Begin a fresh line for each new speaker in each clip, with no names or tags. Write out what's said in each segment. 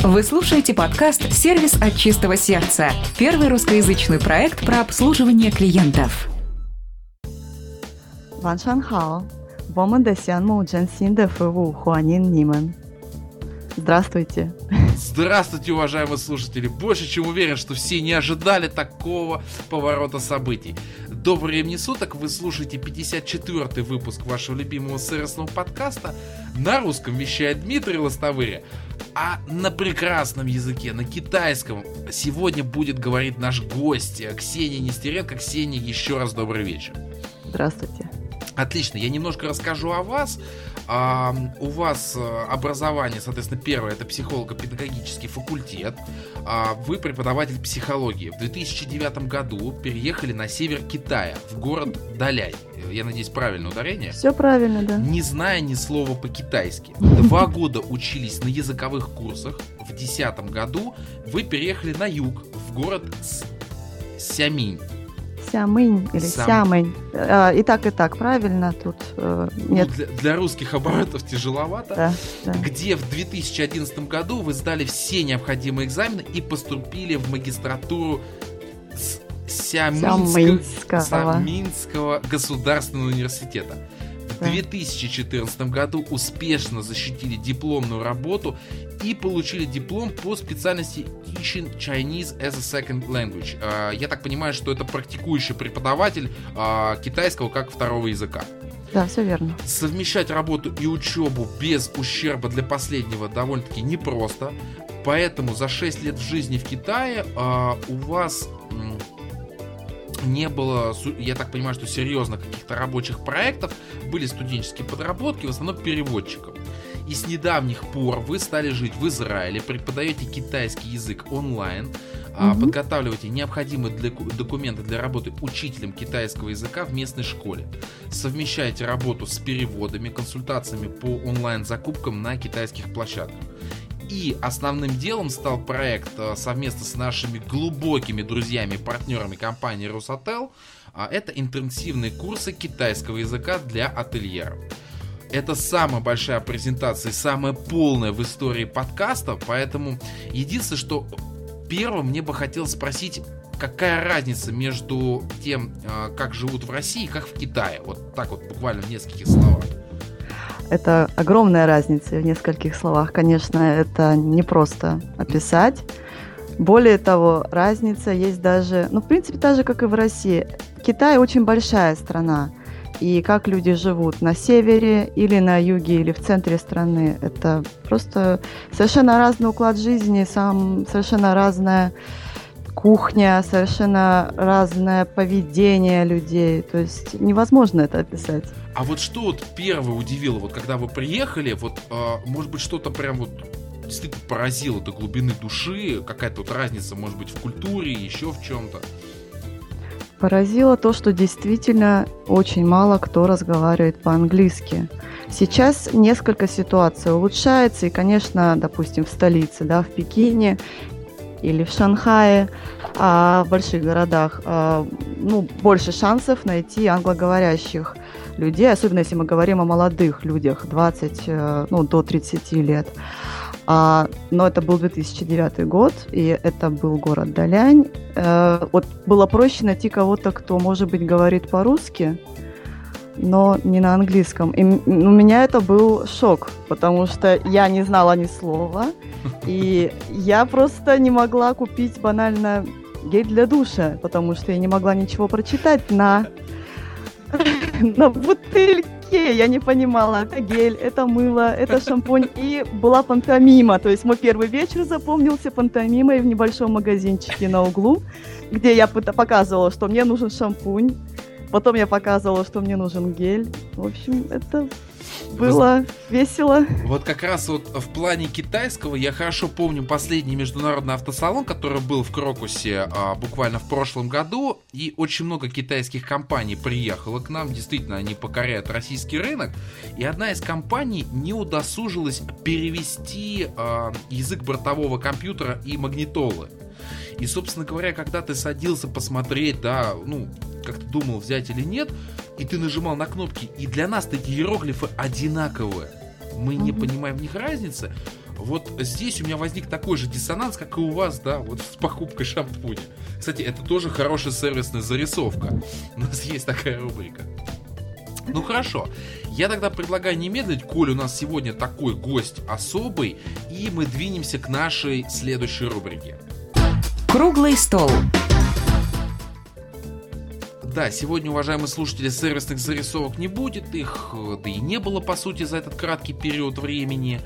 Вы слушаете подкаст «Сервис от чистого сердца» – первый русскоязычный проект про обслуживание клиентов.
晚上好，我们的项目真心的服务，欢迎你们。Здравствуйте.
Здравствуйте, уважаемые слушатели. Больше чем уверен, что все не ожидали такого поворота событий. Добрый времени суток, вы слушаете 54-й выпуск вашего любимого сервисного подкаста. На русском вещает Дмитрий Лостовыря, а на прекрасном языке, на китайском, сегодня будет говорить наш гость Ксения Нестеренко. Ксения, еще раз добрый вечер.
Здравствуйте.
Отлично, я немножко расскажу о вас. А, у вас э, образование, соответственно, первое это психолого-педагогический факультет. А, вы преподаватель психологии. В 2009 году переехали на север Китая, в город Даляй. Я надеюсь, правильное ударение.
Все правильно, да.
Не зная ни слова по-китайски. Два года учились на языковых курсах. В 2010 году вы переехали на юг, в город Сяминь.
Сямынь или
Сам.
Сямынь. А, И так, и так, правильно? Тут э,
Ну,
нет.
для, для русских оборотов тяжеловато.
Да, да.
где в 2011 году вы сдали все необходимые экзамены и поступили в магистратуру с- Сяминска-
Сямынского.
Сяминского государственного университета. В
Да.
2014 году успешно защитили дипломную работу и получили диплом по специальности Teaching Chinese as a Second Language. А, Я так понимаю, что это практикующий преподаватель а, китайского как второго языка.
Да, все верно.
Совмещать работу и учебу без ущерба для последнего довольно-таки непросто. Поэтому за 6 лет в жизни в Китае а, у вас не было, я так понимаю, что серьезно каких-то рабочих проектов, были студенческие подработки, в основном переводчиком. И с недавних пор вы стали жить в Израиле, преподаете китайский язык онлайн,
Мгм.
подготавливаете необходимые для- документы для работы учителем китайского языка в местной школе совмещаете работу с переводами, консультациями по онлайн-закупкам на китайских площадках. И основным делом стал проект э, совместно с нашими глубокими друзьями, партнерами компании Росател. А Это интенсивные курсы китайского языка для ательеров. Это самая большая презентация, самая полная в истории подкаста, поэтому единственное, что первым мне бы хотелось спросить, какая разница между тем, а, как живут в России и как в Китае? Вот так вот буквально в нескольких словах.
Это огромная разница в нескольких словах. Конечно, это непросто описать. Более того, разница есть даже, ну, в принципе, так же, как и в России. Китай очень большая страна. И как люди живут на севере или на юге или в центре страны, это просто совершенно разный уклад жизни, сам совершенно разная кухня, совершенно разное поведение людей. То есть невозможно это описать.
А вот что вот первое удивило, вот когда вы приехали, вот, а, может быть, что-то прям вот действительно поразило до глубины души, какая-то вот разница, может быть, в культуре, еще в чем-то.
Поразило то, что действительно очень мало кто разговаривает по-английски. Сейчас несколько ситуаций улучшается, и, конечно, допустим, в столице, да, в Пекине или в Шанхае, а в больших городах, а, ну, больше шансов найти англоговорящих людей, особенно если мы говорим о молодых людях, 20, э, ну, до 30 лет. А, но это был 2009 год, и это был город Далянь. Э, вот было проще найти кого-то, кто, может быть, говорит по-русски, но не на английском. И у меня это был шок, потому что я не знала ни слова, и я просто не могла купить банально гель для душа, потому что я не могла ничего прочитать на, на бутыльке. Я не понимала, это гель, это мыло, это шампунь. И была пантомима. То есть мой первый вечер запомнился пантомимой в небольшом магазинчике на углу, где я показывала, что мне нужен шампунь. Потом я показывала, что мне нужен гель. В общем, это было весело.
Вот как раз вот в плане китайского я хорошо помню последний международный автосалон, который был в Крокусе а, буквально в прошлом году, и очень много китайских компаний приехало к нам, действительно, они покоряют российский рынок, и одна из компаний не удосужилась перевести а, язык бортового компьютера и магнитолы. И, собственно говоря, когда ты садился посмотреть, да, ну, как ты думал, взять или нет, и ты нажимал на кнопки, и для нас эти иероглифы одинаковые. мы не понимаем в них разницы. Вот здесь у меня возник такой же диссонанс, как и у вас, да, вот с покупкой шампуня. Кстати, это тоже хорошая сервисная зарисовка. У нас есть такая рубрика. Ну хорошо, я тогда предлагаю не медлить, коль у нас сегодня такой гость особый, и мы двинемся к нашей следующей рубрике.
Круглый стол.
Да, сегодня, уважаемые слушатели, сервисных зарисовок не будет, их да и не было, по сути, за этот краткий период времени.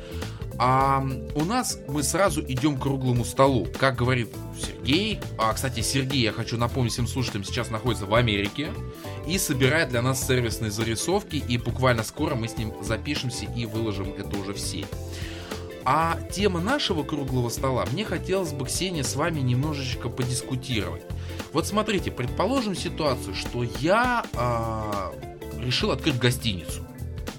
А у нас мы сразу идем к круглому столу. Как говорит Сергей, а, кстати, Сергей, я хочу напомнить всем слушателям, сейчас находится в Америке и собирает для нас сервисные зарисовки, и буквально скоро мы с ним запишемся и выложим это уже все. А тема нашего круглого стола, мне хотелось бы, Ксения, с вами немножечко подискутировать. Вот смотрите, предположим ситуацию, что я э, решил открыть гостиницу.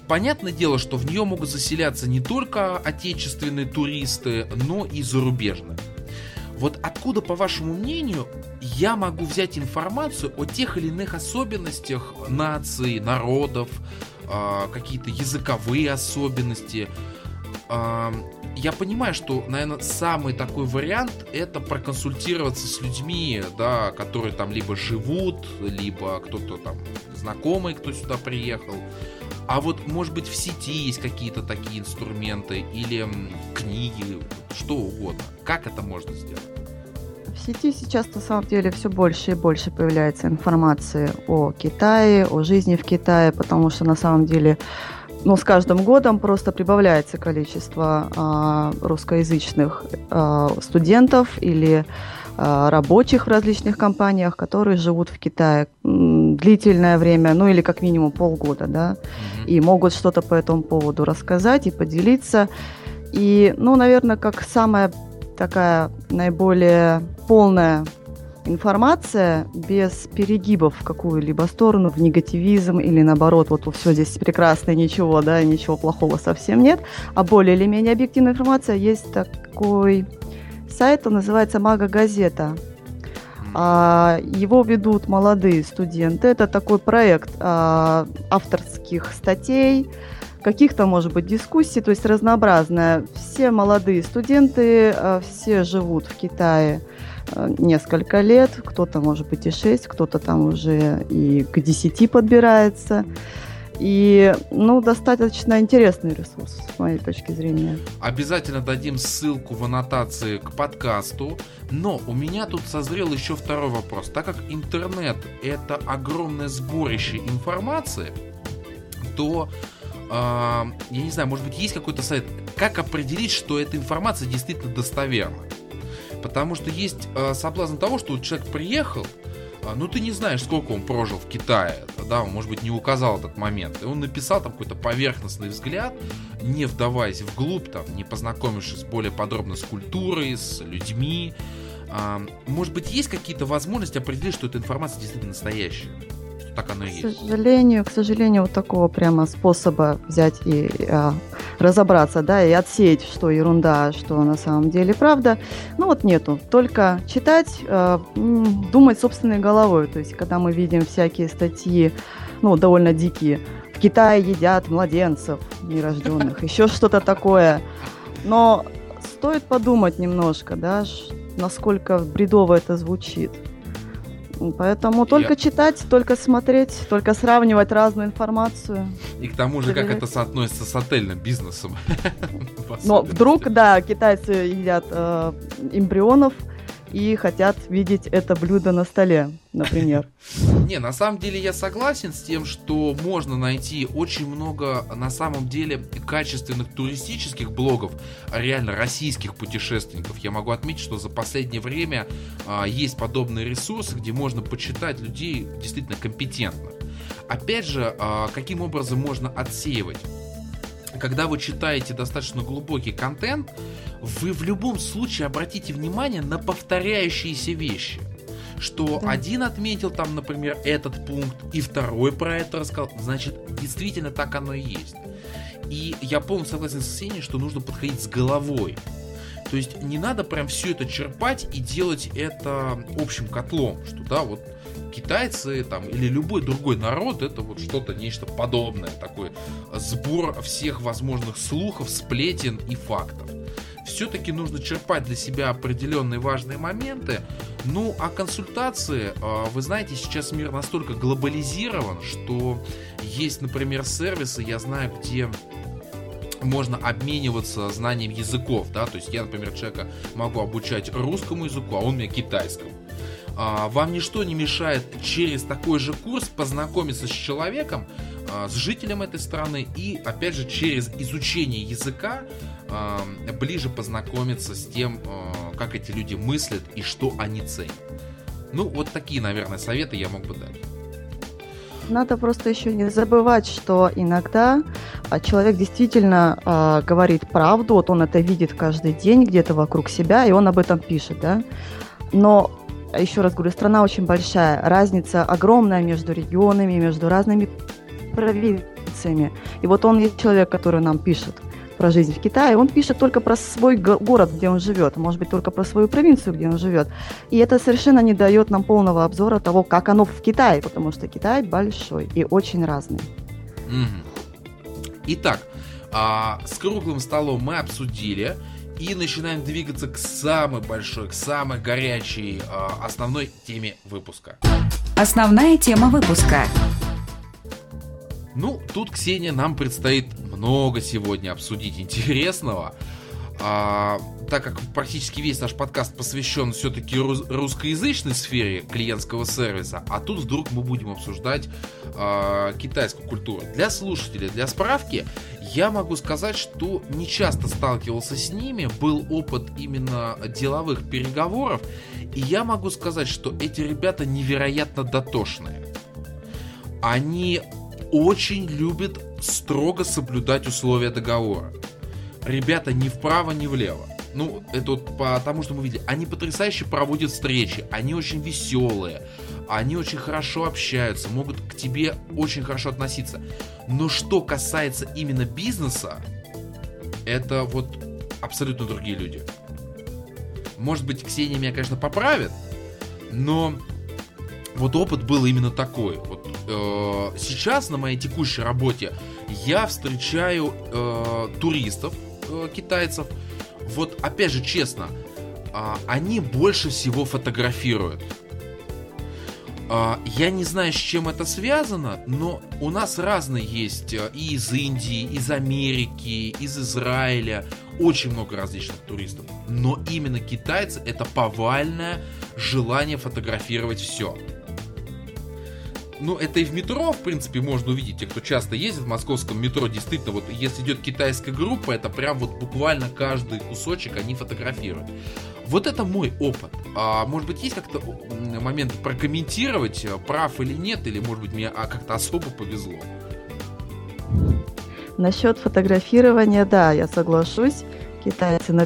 Понятное дело, что в нее могут заселяться не только отечественные туристы, но и зарубежные. Вот откуда, по вашему мнению, я могу взять информацию о тех или иных особенностях наций, народов, э, какие-то языковые особенности, я понимаю, что, наверное, самый такой вариант это проконсультироваться с людьми, да, которые там либо живут, либо кто-то там знакомый, кто сюда приехал. А вот, может быть, в сети есть какие-то такие инструменты или книги, что угодно. Как это можно сделать?
В сети сейчас на самом деле все больше и больше появляется информации о Китае, о жизни в Китае, потому что на самом деле но с каждым годом просто прибавляется количество а, русскоязычных а, студентов или а, рабочих в различных компаниях, которые живут в Китае длительное время, ну или как минимум полгода, да, mm-hmm. и могут что-то по этому поводу рассказать и поделиться. И, ну, наверное, как самая такая наиболее полная информация без перегибов в какую-либо сторону, в негативизм или наоборот, вот все здесь прекрасно, ничего, да, ничего плохого совсем нет, а более или менее объективная информация. Есть такой сайт, он называется «Мага Газета». А, его ведут молодые студенты. Это такой проект а, авторских статей, каких-то, может быть, дискуссий, то есть разнообразная. Все молодые студенты, а, все живут в Китае – несколько лет, кто-то, может быть, и 6, кто-то там уже и к 10 подбирается. И, ну, достаточно интересный ресурс, с моей точки зрения.
Обязательно дадим ссылку в аннотации к подкасту. Но у меня тут созрел еще второй вопрос. Так как интернет это огромное сборище информации, то э, я не знаю, может быть, есть какой-то совет, как определить, что эта информация действительно достоверна? Потому что есть э, соблазн того, что человек приехал, э, ну ты не знаешь, сколько он прожил в Китае, да, он, может быть, не указал этот момент. И он написал там какой-то поверхностный взгляд, не вдаваясь вглубь, там, не познакомившись более подробно с культурой, с людьми. Э, может быть, есть какие-то возможности определить, что эта информация действительно настоящая? Так оно и
есть. К сожалению, к сожалению, вот такого прямо способа взять и а, разобраться, да, и отсеять, что ерунда, что на самом деле правда, ну вот нету. Только читать, а, думать собственной головой. То есть, когда мы видим всякие статьи, ну, довольно дикие, в Китае едят младенцев нерожденных, еще что-то такое. Но стоит подумать немножко, да, насколько бредово это звучит. Поэтому только Я... читать, только смотреть, только сравнивать разную информацию.
И к тому же, как это соотносится с отельным бизнесом.
Но вдруг, да, китайцы едят э, эмбрионов, и хотят видеть это блюдо на столе, например.
Не, на самом деле я согласен с тем, что можно найти очень много на самом деле качественных туристических блогов, реально российских путешественников. Я могу отметить, что за последнее время а, есть подобные ресурсы, где можно почитать людей действительно компетентных. Опять же, а, каким образом можно отсеивать? Когда вы читаете достаточно глубокий контент, вы в любом случае обратите внимание на повторяющиеся вещи. Что да. один отметил там, например, этот пункт, и второй про это рассказал, значит, действительно так оно и есть. И я полностью согласен с Ксенией, что нужно подходить с головой. То есть не надо прям все это черпать и делать это общим котлом, что да, вот китайцы там или любой другой народ это вот что-то нечто подобное, такой сбор всех возможных слухов, сплетен и фактов. Все-таки нужно черпать для себя определенные важные моменты. Ну, а консультации, а, вы знаете, сейчас мир настолько глобализирован, что есть, например, сервисы, я знаю, где можно обмениваться знанием языков, да, то есть я, например, человека могу обучать русскому языку, а он мне китайскому. А, вам ничто не мешает через такой же курс познакомиться с человеком, а, с жителем этой страны и, опять же, через изучение языка а, ближе познакомиться с тем, как эти люди мыслят и что они ценят. Ну, вот такие, наверное, советы я мог бы дать.
Надо просто еще не забывать, что иногда человек действительно э, говорит правду, вот он это видит каждый день где-то вокруг себя, и он об этом пишет, да. Но еще раз говорю, страна очень большая, разница огромная между регионами, между разными провинциями. И вот он есть человек, который нам пишет про жизнь в Китае, он пишет только про свой город, где он живет, может быть, только про свою провинцию, где он живет. И это совершенно не дает нам полного обзора того, как оно в Китае, потому что Китай большой и очень разный.
Итак, а, с круглым столом мы обсудили и начинаем двигаться к самой большой, к самой горячей э, основной теме выпуска.
Основная тема выпуска.
Ну, тут, Ксения, нам предстоит много сегодня обсудить интересного. А, так как практически весь наш подкаст посвящен все-таки русскоязычной сфере клиентского сервиса, а тут вдруг мы будем обсуждать а, китайскую культуру. Для слушателей, для справки, я могу сказать, что не часто сталкивался с ними, был опыт именно деловых переговоров, и я могу сказать, что эти ребята невероятно дотошные. Они очень любят строго соблюдать условия договора. Ребята ни вправо, ни влево. Ну, это вот потому, что мы видели. Они потрясающе проводят встречи, они очень веселые, они очень хорошо общаются, могут к тебе очень хорошо относиться. Но что касается именно бизнеса, это вот абсолютно другие люди. Может быть, Ксения меня, конечно, поправит, но вот опыт был именно такой. Вот э, сейчас на моей текущей работе я встречаю э, туристов э, китайцев. Вот опять же честно, э, они больше всего фотографируют. А, я не знаю, с чем это связано, но у нас разные есть э, и из Индии, из Америки, из Израиля, очень много различных туристов. Но именно китайцы это повальное желание фотографировать все. Ну, это и в метро, в принципе, можно увидеть. Те, кто часто ездит в московском метро, действительно, вот если идет китайская группа, это прям вот буквально каждый кусочек они фотографируют. Вот это мой опыт. А может быть, есть как-то момент прокомментировать, э, прав или нет, или может быть мне а, как-то особо повезло?
Насчет фотографирования, да, я соглашусь. Китайцы на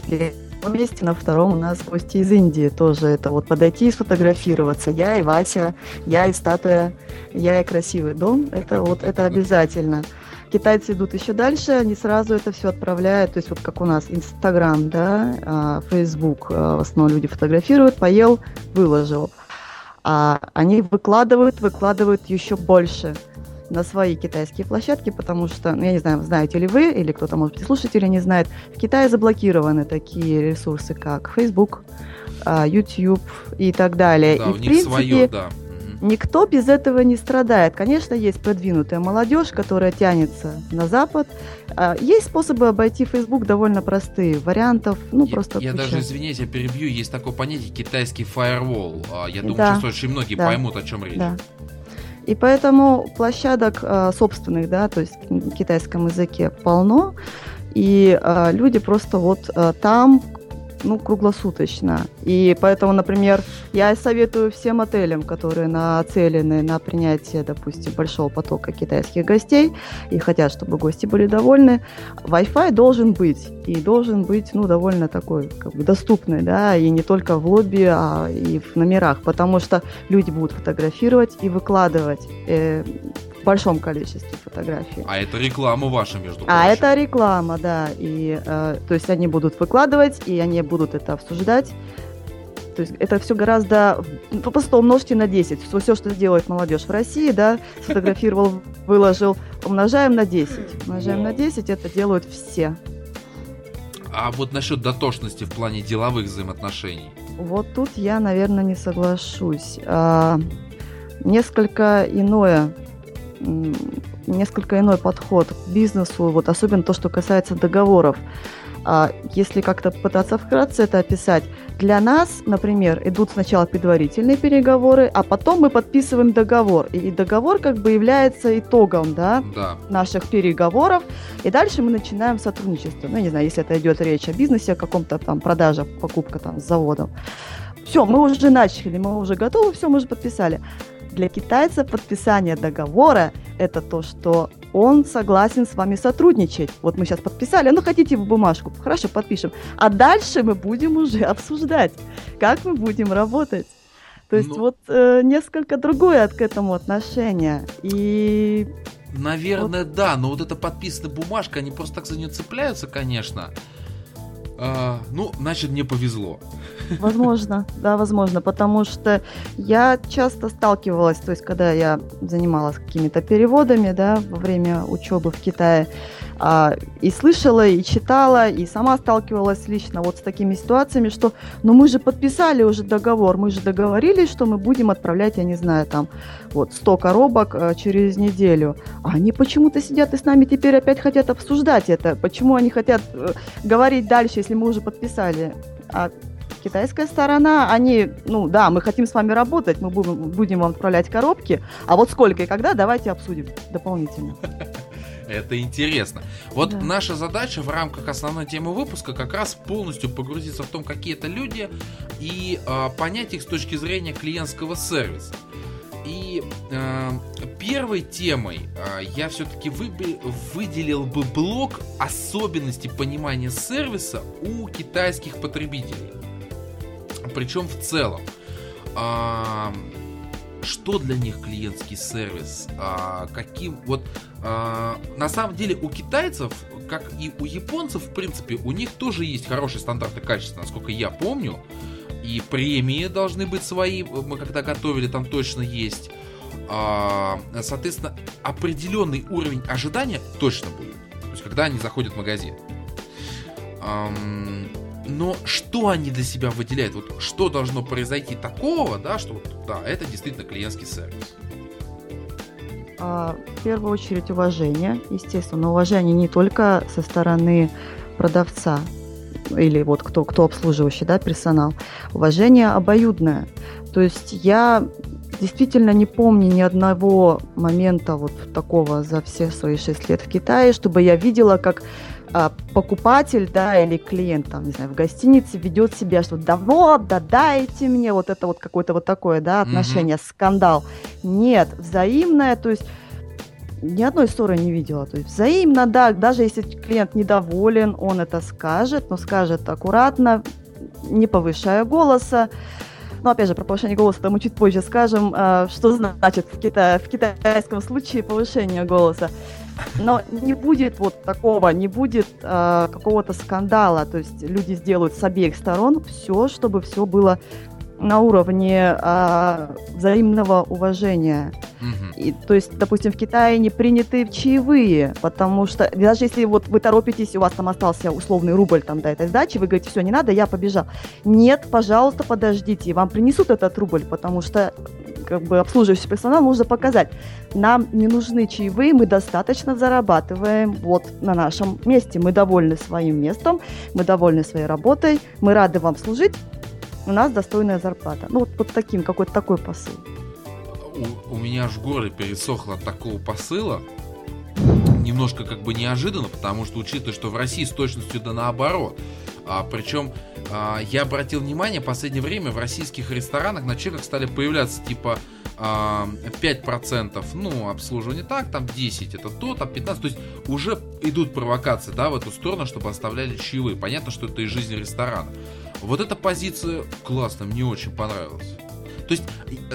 первом месте, на втором у нас гости из Индии тоже. Это вот подойти и сфотографироваться. Я и Вася, я и статуя, я и красивый дом. Это вот это обязательно. Китайцы идут еще дальше, они сразу это все отправляют, то есть вот как у нас Инстаграм, да, а, Фейсбук, а, в основном люди фотографируют, поел, выложил. А они выкладывают, выкладывают еще больше на свои китайские площадки, потому что, ну, я не знаю, знаете ли вы, или кто-то, может быть, слушатели не знает, в Китае заблокированы такие ресурсы, как Facebook, а, YouTube и так далее.
Да,
и,
у
в
них
принципе,
свое, да.
Никто без этого не страдает. Конечно, есть продвинутая молодежь, которая тянется на Запад. А, есть способы обойти Facebook довольно простые. Вариантов, ну,
я,
просто
Я даже, извиняюсь, я перебью, есть такое понятие китайский firewall. А, я думаю, да, сейчас очень многие да, поймут, о чем речь. Да.
И поэтому площадок э, собственных, да, то есть в китайском языке полно, и э, люди просто вот э, там ну, круглосуточно. И поэтому, например, я советую всем отелям, которые нацелены на принятие, допустим, большого потока китайских гостей и хотят, чтобы гости были довольны, Wi-Fi должен быть. И должен быть, ну, довольно такой, как бы, доступный, да, и не только в лобби, а и в номерах, потому что люди будут фотографировать и выкладывать. Э, большом количестве фотографий.
А это реклама ваша, между
прочим. А это реклама, да. И, э, то есть они будут выкладывать, и они будут это обсуждать. То есть это все гораздо... Просто умножьте на 10. Все, все, что делает молодежь в России, да, сфотографировал, выложил, умножаем на 10. Умножаем на 10, это делают все.
А вот насчет дотошности в плане деловых взаимоотношений?
Вот тут я, наверное, не соглашусь. А, несколько иное несколько иной подход к бизнесу, вот особенно то, что касается договоров. А если как-то пытаться вкратце это описать, для нас, например, идут сначала предварительные переговоры, а потом мы подписываем договор. И договор как бы является итогом да, да. наших переговоров. И дальше мы начинаем сотрудничество. Ну, не знаю, если это идет речь о бизнесе, о каком-то там продаже, покупка там с заводом. Все, мы уже начали, мы уже готовы, все, мы уже подписали. Для китайца подписание договора – это то, что он согласен с вами сотрудничать. Вот мы сейчас подписали, ну хотите в бумажку, хорошо, подпишем. А дальше мы будем уже обсуждать, как мы будем работать. То есть ну, вот э, несколько другое к этому отношение. И
Наверное, вот. да, но вот эта подписанная бумажка, они просто так за нее цепляются, конечно. А, ну, значит, мне повезло.
Возможно, да, возможно, потому что я часто сталкивалась, то есть, когда я занималась какими-то переводами, да, во время учебы в Китае, и слышала, и читала, и сама сталкивалась лично вот с такими ситуациями, что, ну мы же подписали уже договор, мы же договорились, что мы будем отправлять, я не знаю, там, вот 100 коробок а, через неделю. А они почему-то сидят и с нами теперь опять хотят обсуждать это. Почему они хотят э, говорить дальше, если мы уже подписали? А китайская сторона, они, ну да, мы хотим с вами работать, мы будем, будем вам отправлять коробки, а вот сколько и когда, давайте обсудим дополнительно.
Это интересно. Вот да. наша задача в рамках основной темы выпуска как раз полностью погрузиться в том, какие это люди, и э, понять их с точки зрения клиентского сервиса. И э, первой темой э, я все-таки выделил бы блок особенностей понимания сервиса у китайских потребителей. Причем в целом. Э, что для них клиентский сервис? А, каким вот а, на самом деле у китайцев, как и у японцев, в принципе, у них тоже есть хорошие стандарты качества, насколько я помню. И премии должны быть свои, мы когда готовили, там точно есть. А, соответственно, определенный уровень ожидания точно будет. То есть, когда они заходят в магазин. Но что они для себя выделяют? Вот что должно произойти такого, да, что да, это действительно клиентский сервис?
А, в первую очередь уважение, естественно, уважение не только со стороны продавца или вот кто, кто обслуживающий, да, персонал. Уважение обоюдное. То есть я действительно не помню ни одного момента вот такого за все свои шесть лет в Китае, чтобы я видела, как а, покупатель, да, или клиент, там, не знаю, в гостинице ведет себя, что да вот, да дайте мне, вот это вот какое-то вот такое, да, отношение, mm-hmm. скандал. Нет, взаимное, то есть ни одной ссоры не видела. То есть взаимно, да, даже если клиент недоволен, он это скажет, но скажет аккуратно, не повышая голоса. Но опять же, про повышение голоса мы чуть позже скажем, а, что значит в, кита- в китайском случае повышение голоса. Но не будет вот такого, не будет э, какого-то скандала. То есть люди сделают с обеих сторон все, чтобы все было на уровне а, взаимного уважения. Угу. И, то есть, допустим, в Китае не приняты чаевые, потому что даже если вот вы торопитесь, у вас там остался условный рубль там до этой сдачи, вы говорите, все, не надо, я побежал. Нет, пожалуйста, подождите, вам принесут этот рубль, потому что как бы обслуживающий персонал нужно показать. Нам не нужны чаевые, мы достаточно зарабатываем вот на нашем месте. Мы довольны своим местом, мы довольны своей работой, мы рады вам служить, у нас достойная зарплата. Ну, вот, вот таким, какой-то такой посыл.
У, у меня аж горло пересохло от такого посыла. Немножко как бы неожиданно, потому что учитывая, что в России с точностью да наоборот. А, причем я обратил внимание в последнее время в российских ресторанах на чеках стали появляться типа а, 5% ну, обслуживание так, там 10 это то, там 15, то есть уже идут провокации, да, в эту сторону, чтобы оставляли чаевые. Понятно, что это из жизни ресторана. Вот эта позиция классная, мне очень понравилась. То есть,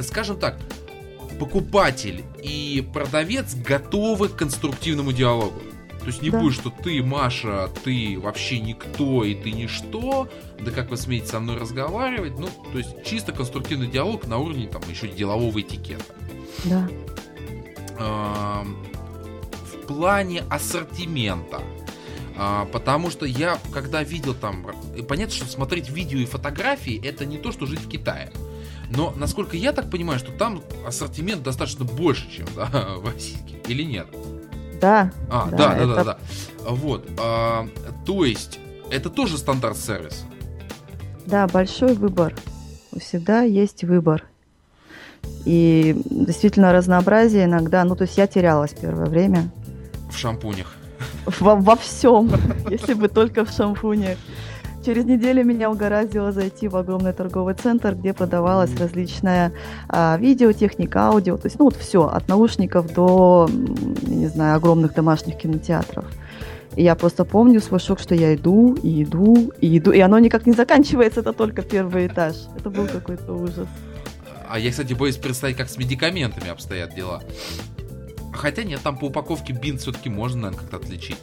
скажем так, покупатель и продавец готовы к конструктивному диалогу. То есть не да. будет, что ты, Маша, ты вообще никто и ты ничто, да как вы смеете со мной разговаривать, ну, то есть чисто конструктивный диалог на уровне там еще делового этикета.
Да.
В плане ассортимента. А, потому что я, когда видел там... Понятно, что смотреть видео и фотографии это не то, что жить в Китае. Но, насколько я так понимаю, что там ассортимент достаточно больше, чем да, в России. Или нет?
Да.
А, да, да, да, это... да, да. Вот. А, то есть, это тоже стандарт сервиса?
Да, большой выбор. Всегда есть выбор. И действительно разнообразие иногда, ну то есть я терялась первое время.
В шампунях.
Во, во всем, если бы только в шампунях. Через неделю меня угораздило зайти в огромный торговый центр, где продавалась различная а, видеотехника, аудио, то есть, ну вот все, от наушников до, не знаю, огромных домашних кинотеатров. И я просто помню свой шок, что я иду, и иду, и иду, и оно никак не заканчивается, это только первый этаж. Это был какой-то ужас.
А я, кстати, боюсь представить, как с медикаментами обстоят дела. Хотя нет, там по упаковке бинт все-таки можно, наверное, как-то отличить.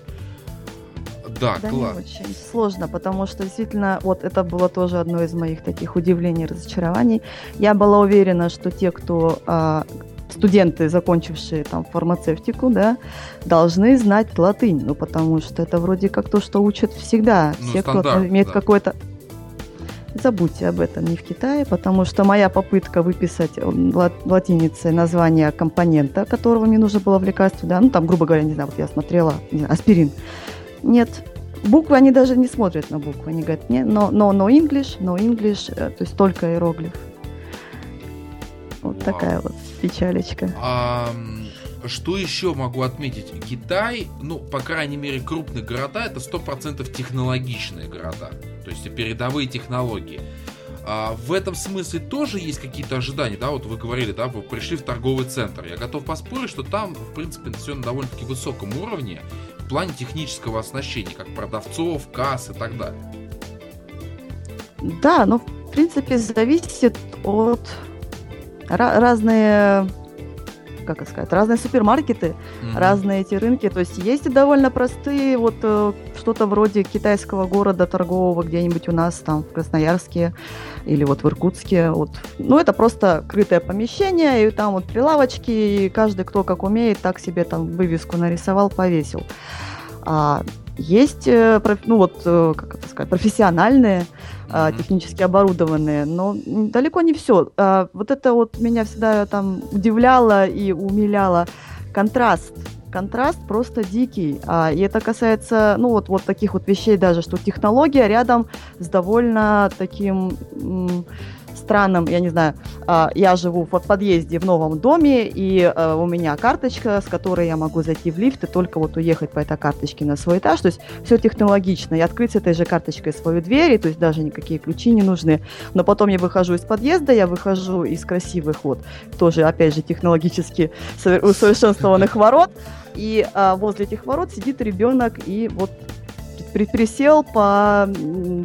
Да,
да
класс.
Очень сложно, потому что действительно, вот это было тоже одно из моих таких удивлений, разочарований. Я была уверена, что те, кто а, студенты, закончившие там фармацевтику, да, должны знать латынь, ну потому что это вроде как то, что учат всегда.
Ну,
Все,
стандарт,
кто имеет
да.
какой-то Забудьте об этом не в Китае, потому что моя попытка выписать латиницей название компонента, которого мне нужно было в лекарстве, да, ну там, грубо говоря, не знаю, вот я смотрела, не знаю, аспирин, нет, буквы они даже не смотрят на буквы. Они говорят, не, но, но, но English, но English, э, то есть только иероглиф. Вот Вау. такая вот печалечка.
А, что еще могу отметить? Китай, ну, по крайней мере, крупные города, это 100% технологичные города. То есть передовые технологии. А в этом смысле тоже есть какие-то ожидания, да, вот вы говорили, да, вы пришли в торговый центр. Я готов поспорить, что там, в принципе, все на довольно-таки высоком уровне, в плане технического оснащения, как продавцов, касс и так далее.
Да, но в принципе зависит от разные как это сказать, разные супермаркеты, mm-hmm. разные эти рынки. То есть есть довольно простые, вот э, что-то вроде китайского города торгового где-нибудь у нас там в Красноярске или вот в Иркутске. Вот. Ну, это просто крытое помещение, и там вот прилавочки, и каждый, кто как умеет, так себе там вывеску нарисовал, повесил. А есть, э, ну вот, э, как это сказать, профессиональные, mm-hmm. технически оборудованные, но далеко не все. А, вот это вот меня всегда там удивляло и умиляло. Контраст. Контраст просто дикий. А, и это касается, ну вот, вот таких вот вещей даже, что технология рядом с довольно таким странным, я не знаю, а, я живу в подъезде в новом доме, и а, у меня карточка, с которой я могу зайти в лифт и только вот уехать по этой карточке на свой этаж, то есть все технологично, и открыть с этой же карточкой свою дверь, то есть даже никакие ключи не нужны, но потом я выхожу из подъезда, я выхожу из красивых вот, тоже опять же технологически усовершенствованных ворот, и а, возле этих ворот сидит ребенок и вот присел по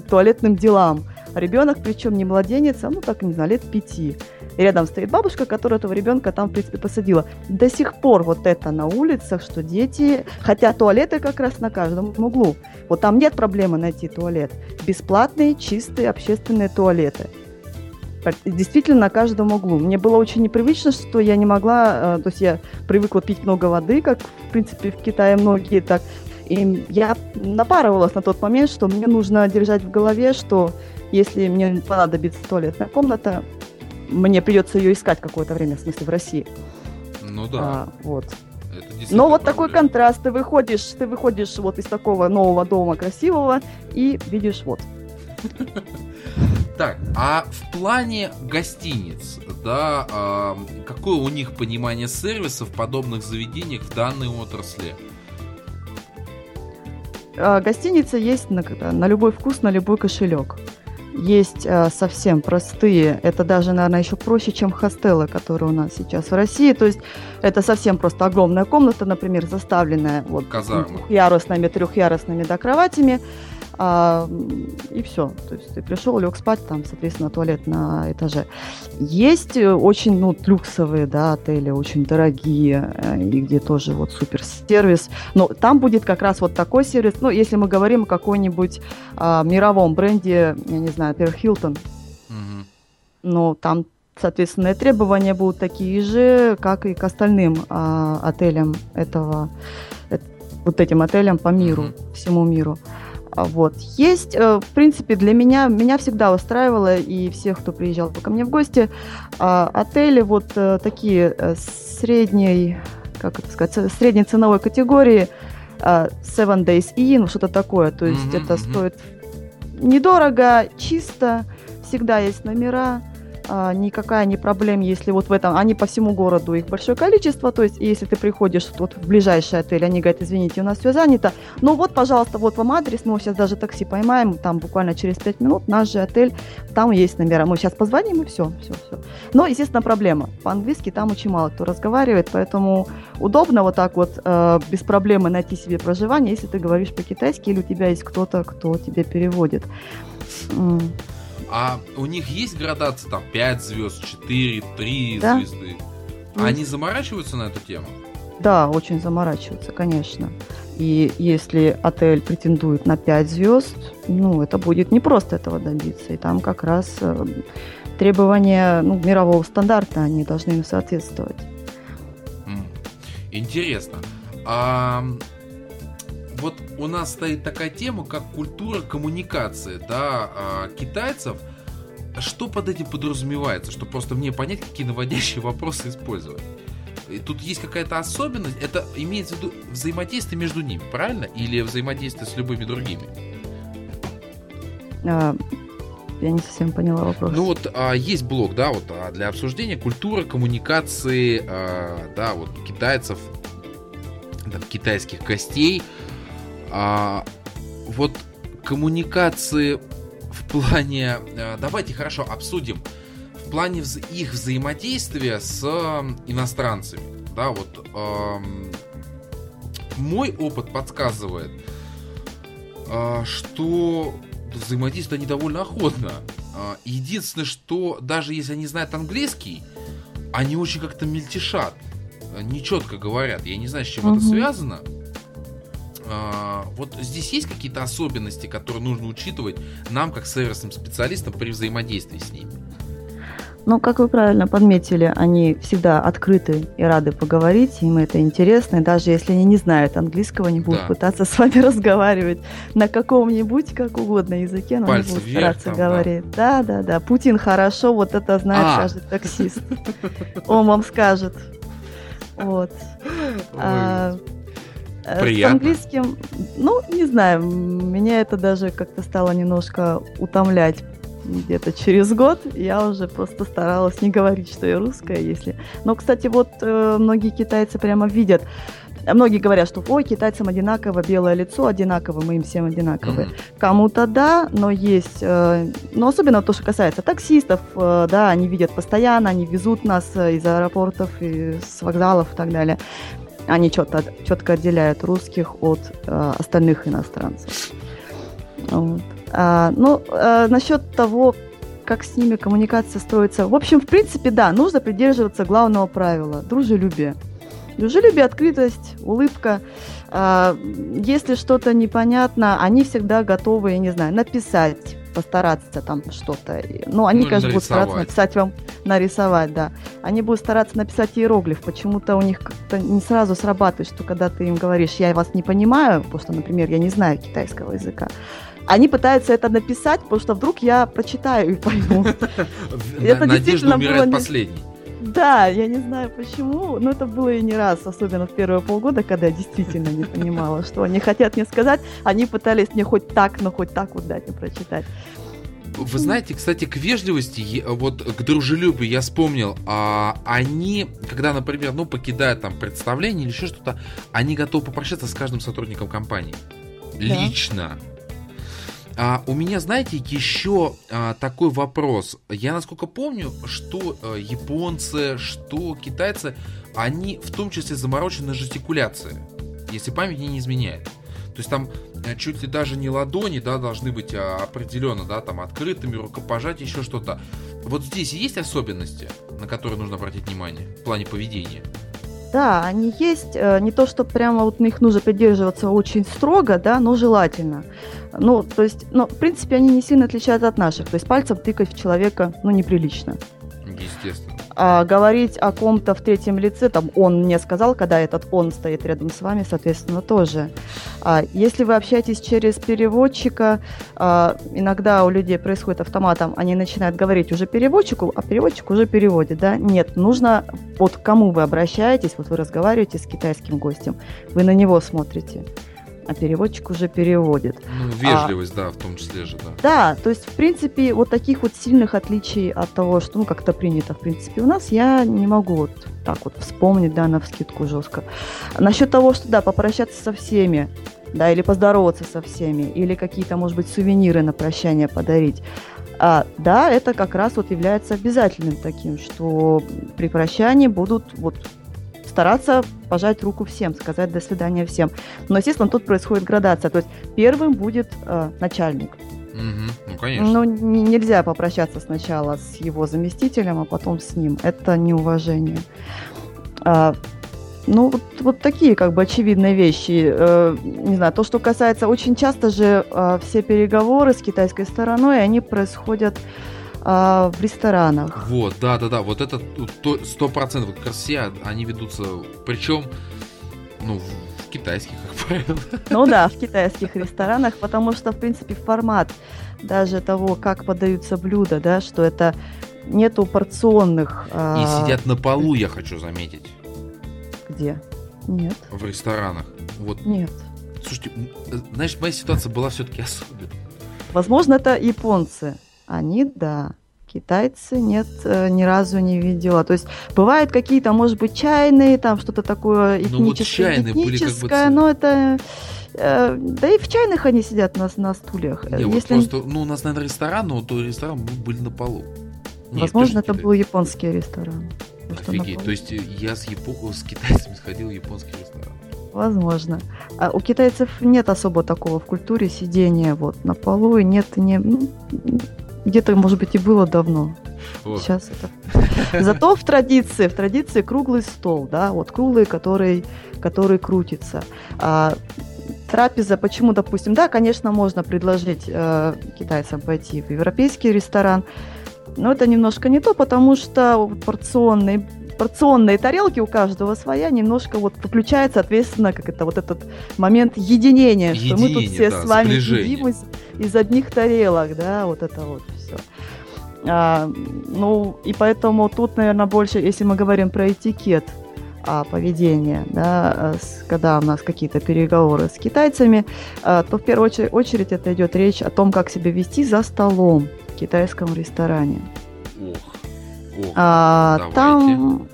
туалетным делам. Ребенок, причем не младенец, а ну так, не знаю, лет пяти. И рядом стоит бабушка, которая этого ребенка там, в принципе, посадила. До сих пор вот это на улицах, что дети... Хотя туалеты как раз на каждом углу. Вот там нет проблемы найти туалет. Бесплатные, чистые общественные туалеты действительно на каждом углу. Мне было очень непривычно, что я не могла, э, то есть я привыкла пить много воды, как, в принципе, в Китае многие так. И я напарывалась на тот момент, что мне нужно держать в голове, что если мне понадобится туалетная комната, мне придется ее искать какое-то время, в смысле, в России.
Ну да.
А, вот. Но вот такой контраст, ты выходишь, ты выходишь вот из такого нового дома красивого и видишь вот.
Так, а в плане гостиниц, да, а, какое у них понимание сервиса в подобных заведениях в данной отрасли?
А, гостиница есть на, на любой вкус, на любой кошелек. Есть э, совсем простые, это даже, наверное, еще проще, чем хостелы, которые у нас сейчас в России. То есть это совсем просто огромная комната, например, заставленная вот двухъярусными, трехъярусными да, кроватями. А, и все. То есть ты пришел, лег спать, там, соответственно, туалет на этаже. Есть э, очень, ну, люксовые, да, отели, очень дорогие, э, и где тоже вот супер сервис. Но там будет как раз вот такой сервис, ну, если мы говорим о какой-нибудь а, мировом бренде, я не знаю, например, Hilton, угу. ну, там соответственно, требования будут такие же, как и к остальным а, отелям этого, это, вот этим отелям по миру, mm-hmm. всему миру. А, вот. Есть, э, в принципе, для меня, меня всегда устраивало, и всех, кто приезжал ко мне в гости, а, отели вот э, такие э, средней, как это сказать, средней ценовой категории, Seven Days Inn, что-то такое. То есть mm-hmm. это стоит недорого, чисто, всегда есть номера, а, никакая не проблема, если вот в этом, они по всему городу, их большое количество, то есть если ты приходишь вот в ближайший отель, они говорят, извините, у нас все занято, ну вот, пожалуйста, вот вам адрес, мы сейчас даже такси поймаем, там буквально через 5 минут наш же отель, там есть номера, мы сейчас позвоним и все, все, все. Но, естественно, проблема, по-английски там очень мало кто разговаривает, поэтому удобно вот так вот э, без проблемы найти себе проживание, если ты говоришь по-китайски или у тебя есть кто-то, кто тебе переводит.
А у них есть градация там 5 звезд, 4, 3 да? звезды? А они заморачиваются на эту тему?
Да, очень заморачиваются, конечно. И если отель претендует на 5 звезд, ну, это будет непросто этого добиться. И там как раз э, требования ну, мирового стандарта, они должны им соответствовать.
Интересно. А вот у нас стоит такая тема, как культура коммуникации, да, а, китайцев. Что под этим подразумевается, чтобы просто мне понять, какие наводящие вопросы использовать? И тут есть какая-то особенность, это имеется в виду взаимодействие между ними, правильно? Или взаимодействие с любыми другими?
А, я не совсем поняла вопрос.
Ну вот а, есть блок, да, вот а, для обсуждения культуры, коммуникации, а, да, вот китайцев, там, китайских гостей. А, вот коммуникации в плане... А, давайте хорошо обсудим. В плане вза- их взаимодействия с иностранцами. Да, вот э, мой опыт подсказывает, э, что взаимодействуют они довольно охотно. Э, единственное, что даже если они знают английский, они очень как-то мельтешат, нечетко говорят. Я не знаю, с чем угу. это связано. А, вот здесь есть какие-то особенности, которые нужно учитывать нам, как сервисным специалистам, при взаимодействии с ними?
Ну, как вы правильно подметили, они всегда открыты и рады поговорить, им это интересно, и даже если они не знают английского, они будут да. пытаться с вами разговаривать на каком-нибудь, как угодно языке, но Пальцы они будут вверх, стараться там, говорить. Да. да, да, да, Путин хорошо, вот это знает а. каждый таксист. Он вам скажет. Вот.
Э, Приятно.
С английским, ну, не знаю, меня это даже как-то стало немножко утомлять где-то через год я уже просто старалась не говорить, что я русская, если... Но, кстати, вот э, многие китайцы прямо видят, многие говорят, что ой, китайцам одинаково, белое лицо одинаково, мы им всем одинаковые. Mm-hmm. Кому-то да, но есть, э, но особенно то, что касается таксистов, э, да, они видят постоянно, они везут нас э, из аэропортов, и с вокзалов и так далее они четко, четко отделяют русских от э, остальных иностранцев. Вот. А, ну, а, насчет того, как с ними коммуникация строится. В общем, в принципе, да, нужно придерживаться главного правила – дружелюбие. Дружелюбие, открытость, улыбка. А, если что-то непонятно, они всегда готовы, я не знаю, написать, постараться там что-то. Ну, они, ну, конечно, будут стараться написать вам, нарисовать, да. Они будут стараться написать иероглиф. Почему-то у них как-то не сразу срабатывает, что когда ты им говоришь, я вас не понимаю, потому что, например, я не знаю китайского языка, они пытаются это написать, потому что вдруг я прочитаю и пойму.
Это действительно было последний.
Да, я не знаю почему, но это было и не раз, особенно в первые полгода, когда я действительно не понимала, что они хотят мне сказать. Они пытались мне хоть так, но хоть так вот дать мне прочитать.
Вы знаете, кстати, к вежливости, вот к дружелюбию я вспомнил, а, они, когда, например, ну, покидают там представление или еще что-то, они готовы попрощаться с каждым сотрудником компании. Да. Лично. А, у меня, знаете, еще а, такой вопрос. Я, насколько помню, что а, японцы, что китайцы, они в том числе заморочены жестикуляцией, если память не изменяет. То есть там э, чуть ли даже не ладони, да, должны быть а, определенно, да, там открытыми, рукопожать, еще что-то. Вот здесь есть особенности, на которые нужно обратить внимание в плане поведения?
Да, они есть. Э, не то, что прямо вот на них нужно придерживаться очень строго, да, но желательно. Ну, то есть, ну, в принципе, они не сильно отличаются от наших. То есть пальцем тыкать в человека, ну, неприлично.
Естественно.
А говорить о ком-то в третьем лице, там он мне сказал, когда этот он стоит рядом с вами, соответственно, тоже. А если вы общаетесь через переводчика, а, иногда у людей происходит автоматом, они начинают говорить уже переводчику, а переводчик уже переводит, да? Нет, нужно, вот к кому вы обращаетесь, вот вы разговариваете с китайским гостем, вы на него смотрите а переводчик уже переводит.
Ну, вежливость, а, да, в том числе же, да.
Да, то есть, в принципе, вот таких вот сильных отличий от того, что, ну, как-то принято, в принципе, у нас, я не могу вот так вот вспомнить, да, на вскидку жестко. Насчет того, что, да, попрощаться со всеми, да, или поздороваться со всеми, или какие-то, может быть, сувениры на прощание подарить. А, да, это как раз вот является обязательным таким, что при прощании будут вот стараться пожать руку всем, сказать до свидания всем. Но, естественно, тут происходит градация. То есть первым будет э, начальник.
Угу, ну, конечно.
Но нельзя попрощаться сначала с его заместителем, а потом с ним. Это неуважение. А, ну, вот, вот такие как бы очевидные вещи. Э, не знаю, то, что касается... Очень часто же э, все переговоры с китайской стороной, они происходят а, в ресторанах.
Вот, да, да, да, вот это сто процентов, как раз все они ведутся, причем, ну, в китайских, как правило.
Ну да, в китайских ресторанах, потому что, в принципе, формат даже того, как подаются блюда, да, что это нету порционных.
А, И сидят на полу, я хочу заметить.
Где? Нет.
В ресторанах. Вот.
Нет.
Слушайте, знаешь, моя ситуация была все-таки особенная.
Возможно, это японцы. Они, да. Китайцы нет, э, ни разу не видела. То есть бывают какие-то, может быть, чайные, там что-то такое этническое, ну, вот этническое, были как бы... но это... Э, да и в чайных они сидят на, на стульях.
Не, Если... вот просто, ну, у нас, наверное, ресторан, но то ресторан были на полу.
Нет, Возможно, это был японский ресторан.
Офигеть, то есть я с, Япо... с китайцами сходил в японский ресторан.
Возможно. А у китайцев нет особо такого в культуре сидения вот на полу, и нет, не, ну, где-то, может быть, и было давно. Вот. Сейчас это. Зато в традиции, в традиции круглый стол, да, вот круглый, который, который крутится. А, трапеза, почему, допустим, да, конечно, можно предложить э, китайцам пойти в европейский ресторан, но это немножко не то, потому что порционные порционные тарелки у каждого своя, немножко вот включает, соответственно, как это вот этот момент единения, Единение, что мы тут все да, с вами едим из, из одних тарелок, да, вот это вот. А, ну, и поэтому тут, наверное, больше, если мы говорим про этикет а, поведения, да, с, когда у нас какие-то переговоры с китайцами, а, то в первую очередь, очередь это идет речь о том, как себя вести за столом в китайском ресторане.
Ох, ох,
а, там,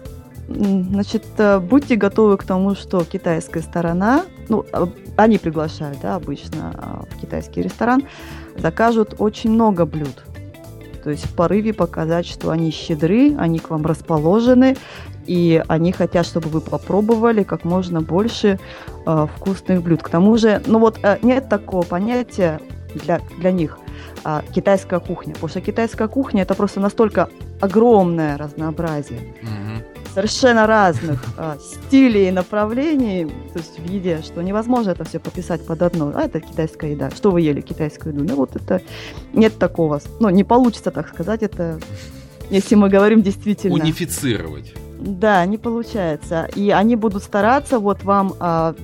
значит, э, будьте готовы к тому, что китайская сторона, ну, а, они приглашают, да, обычно а, в китайский ресторан, закажут очень много блюд. То есть в порыве показать, что они щедры, они к вам расположены, и они хотят, чтобы вы попробовали как можно больше э, вкусных блюд. К тому же, ну вот э, нет такого понятия для, для них э, китайская кухня, потому что китайская кухня это просто настолько огромное разнообразие. Mm-hmm совершенно разных а, стилей и направлений, то есть в еде, что невозможно это все пописать под одно. А это китайская еда. Что вы ели китайскую еду? Ну вот это нет такого. Ну не получится так сказать это, если мы говорим действительно.
Унифицировать.
Да, не получается. И они будут стараться вот вам а,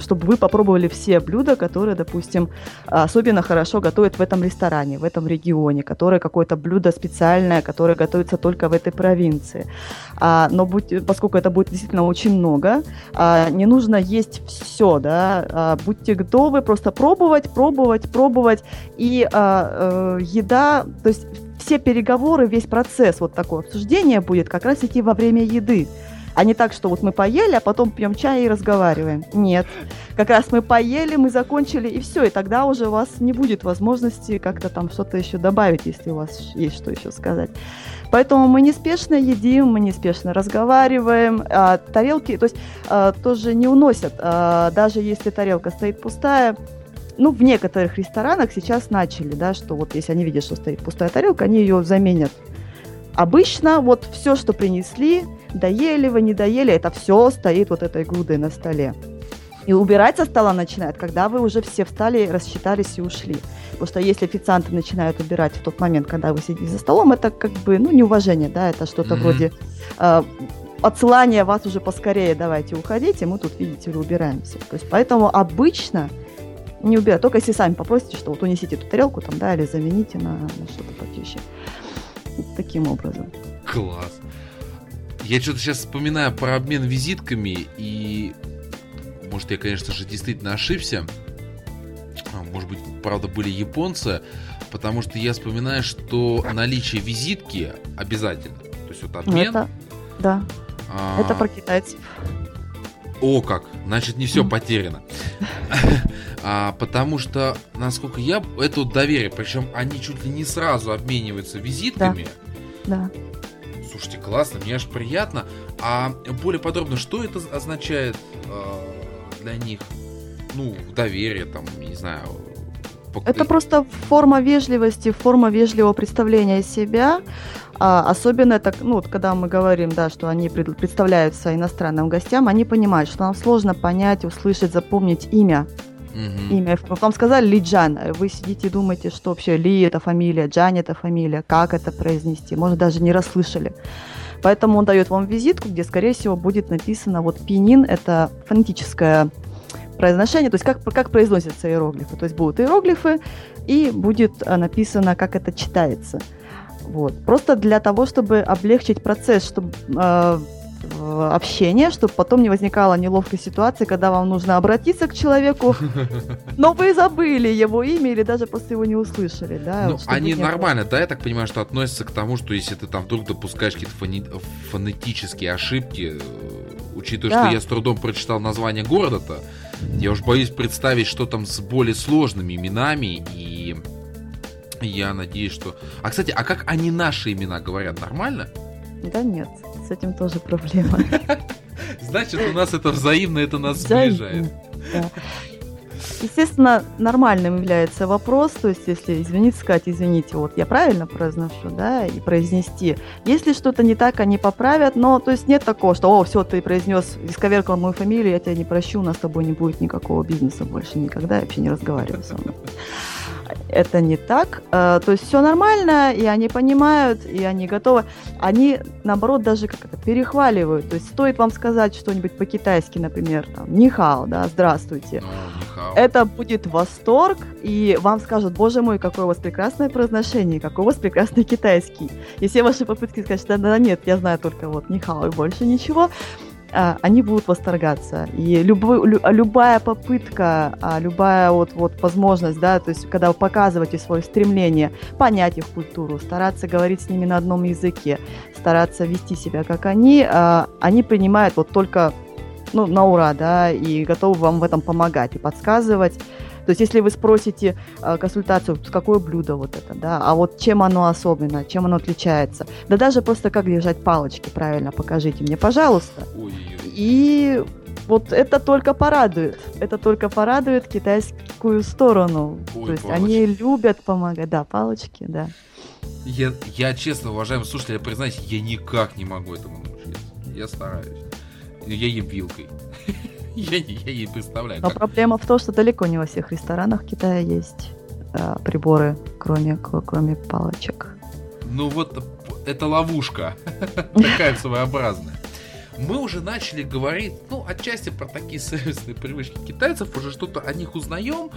чтобы вы попробовали все блюда, которые, допустим, особенно хорошо готовят в этом ресторане, в этом регионе, которое какое-то блюдо специальное, которое готовится только в этой провинции. А, но будь, поскольку это будет действительно очень много, а, не нужно есть все, да, а, будьте готовы просто пробовать, пробовать, пробовать, и э, еда, то есть все переговоры, весь процесс вот такое обсуждение будет как раз идти во время еды А не так, что вот мы поели, а потом пьем чай и разговариваем. Нет. Как раз мы поели, мы закончили, и все. И тогда уже у вас не будет возможности как-то там что-то еще добавить, если у вас есть что еще сказать. Поэтому мы неспешно едим, мы неспешно разговариваем. А, тарелки, то есть а, тоже не уносят. А, даже если тарелка стоит пустая, ну, в некоторых ресторанах сейчас начали, да, что вот если они видят, что стоит пустая тарелка, они ее заменят. Обычно вот все, что принесли, доели вы, не доели, это все стоит вот этой грудой на столе. И убирать со стола начинают, когда вы уже все встали, рассчитались и ушли. Потому что если официанты начинают убирать в тот момент, когда вы сидите за столом, это как бы, ну, неуважение, да, это что-то mm-hmm. вроде э, отсылания вас уже поскорее, давайте уходите, мы тут, видите ли, убираемся. То есть поэтому обычно не убирать, только если сами попросите, что вот унесите эту тарелку там, да, или замените на, на что-то потише. Таким образом.
Класс. Я что-то сейчас вспоминаю про обмен визитками, и может я, конечно же, действительно ошибся. А, может быть, правда, были японцы, потому что я вспоминаю, что наличие визитки обязательно. То есть вот обмен.
Это, да. А... Это про китайцев.
О, как! Значит, не все потеряно. а, потому что, насколько я, это вот доверие, причем они чуть ли не сразу обмениваются визитками.
Да. да.
Слушайте, классно, мне аж приятно. А более подробно, что это означает э, для них? Ну, доверие, там, не знаю.
Это просто форма вежливости, форма вежливого представления себя. А, особенно это, ну, вот, когда мы говорим, да, что они представляются иностранным гостям, они понимают, что нам сложно понять, услышать, запомнить имя. Mm-hmm. Имя. Вам сказали Ли Джан. Вы сидите и думаете, что вообще Ли это фамилия, Джан это фамилия, как это произнести. Может, даже не расслышали. Поэтому он дает вам визитку, где, скорее всего, будет написано вот пинин, это фонетическое произношение, то есть как, как произносятся иероглифы. То есть будут иероглифы, и будет а, написано, как это читается. Вот. Просто для того, чтобы облегчить процесс, чтобы э, общения, чтобы потом не возникала неловкой ситуации, когда вам нужно обратиться к человеку, но вы забыли его имя или даже просто его не услышали, да?
Ну, они нормально, да, я так понимаю, что относятся к тому, что если ты там вдруг допускаешь какие-то фони... фонетические ошибки, э, учитывая, да. что я с трудом прочитал название города-то, я уж боюсь представить, что там с более сложными именами и я надеюсь, что... А, кстати, а как они наши имена говорят? Нормально?
Да нет, с этим тоже проблема.
Значит, у нас это взаимно, это нас сближает.
Естественно, нормальным является вопрос, то есть если извиниться, сказать, извините, вот я правильно произношу, да, и произнести. Если что-то не так, они поправят, но то есть нет такого, что, о, все, ты произнес, исковеркал мою фамилию, я тебя не прощу, у нас с тобой не будет никакого бизнеса больше никогда, я вообще не разговариваю со мной это не так. Э, то есть все нормально, и они понимают, и они готовы. Они, наоборот, даже как это перехваливают. То есть стоит вам сказать что-нибудь по-китайски, например, там, нихао, да, здравствуйте.
Oh,
это будет восторг, и вам скажут, боже мой, какое у вас прекрасное произношение, какой у вас прекрасный китайский. И все ваши попытки сказать, что да, нет, я знаю только вот нихао и больше ничего, они будут восторгаться. И любой, лю, любая попытка, а, любая вот, вот возможность, да, то есть когда вы показываете свое стремление понять их культуру, стараться говорить с ними на одном языке, стараться вести себя как они, а, они принимают вот только ну, на ура, да, и готовы вам в этом помогать и подсказывать. То есть, если вы спросите э, консультацию, какое блюдо вот это, да, а вот чем оно особенно, чем оно отличается, да даже просто как держать палочки правильно, покажите мне, пожалуйста.
Ой-ой-ой.
И вот это только порадует, это только порадует китайскую сторону. Ой, То есть палочки. они любят помогать, да, палочки, да.
Я, я честно, уважаемый слушатель, я признаюсь, я никак не могу этому научиться. Я стараюсь. Я ем вилкой. Я, я не представляю.
Но как... проблема в том, что далеко не во всех ресторанах Китая есть э, приборы, кроме, кроме палочек.
Ну вот, это ловушка. Такая своеобразная. Мы уже начали говорить, ну, отчасти про такие сервисные привычки китайцев, уже что-то о них узнаем.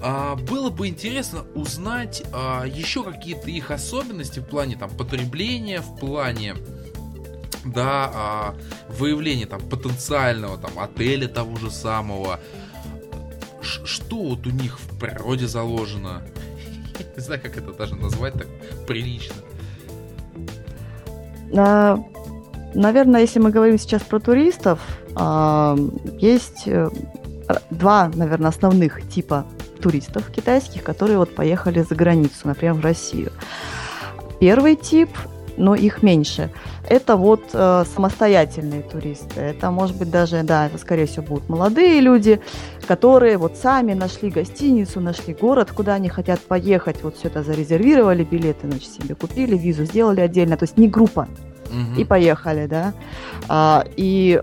А, было бы интересно узнать а, еще какие-то их особенности в плане там потребления, в плане да, а, выявление там потенциального там отеля того же самого. Ш что вот у них в природе заложено? Не знаю, как это даже назвать так прилично.
А, наверное, если мы говорим сейчас про туристов, а, есть э, два, наверное, основных типа туристов китайских, которые вот поехали за границу, например, в Россию. Первый тип, но их меньше, это вот э, самостоятельные туристы. Это, может быть, даже, да, это, скорее всего, будут молодые люди, которые вот сами нашли гостиницу, нашли город, куда они хотят поехать, вот все это зарезервировали, билеты, значит, себе купили, визу сделали отдельно, то есть не группа, угу. и поехали, да. А, и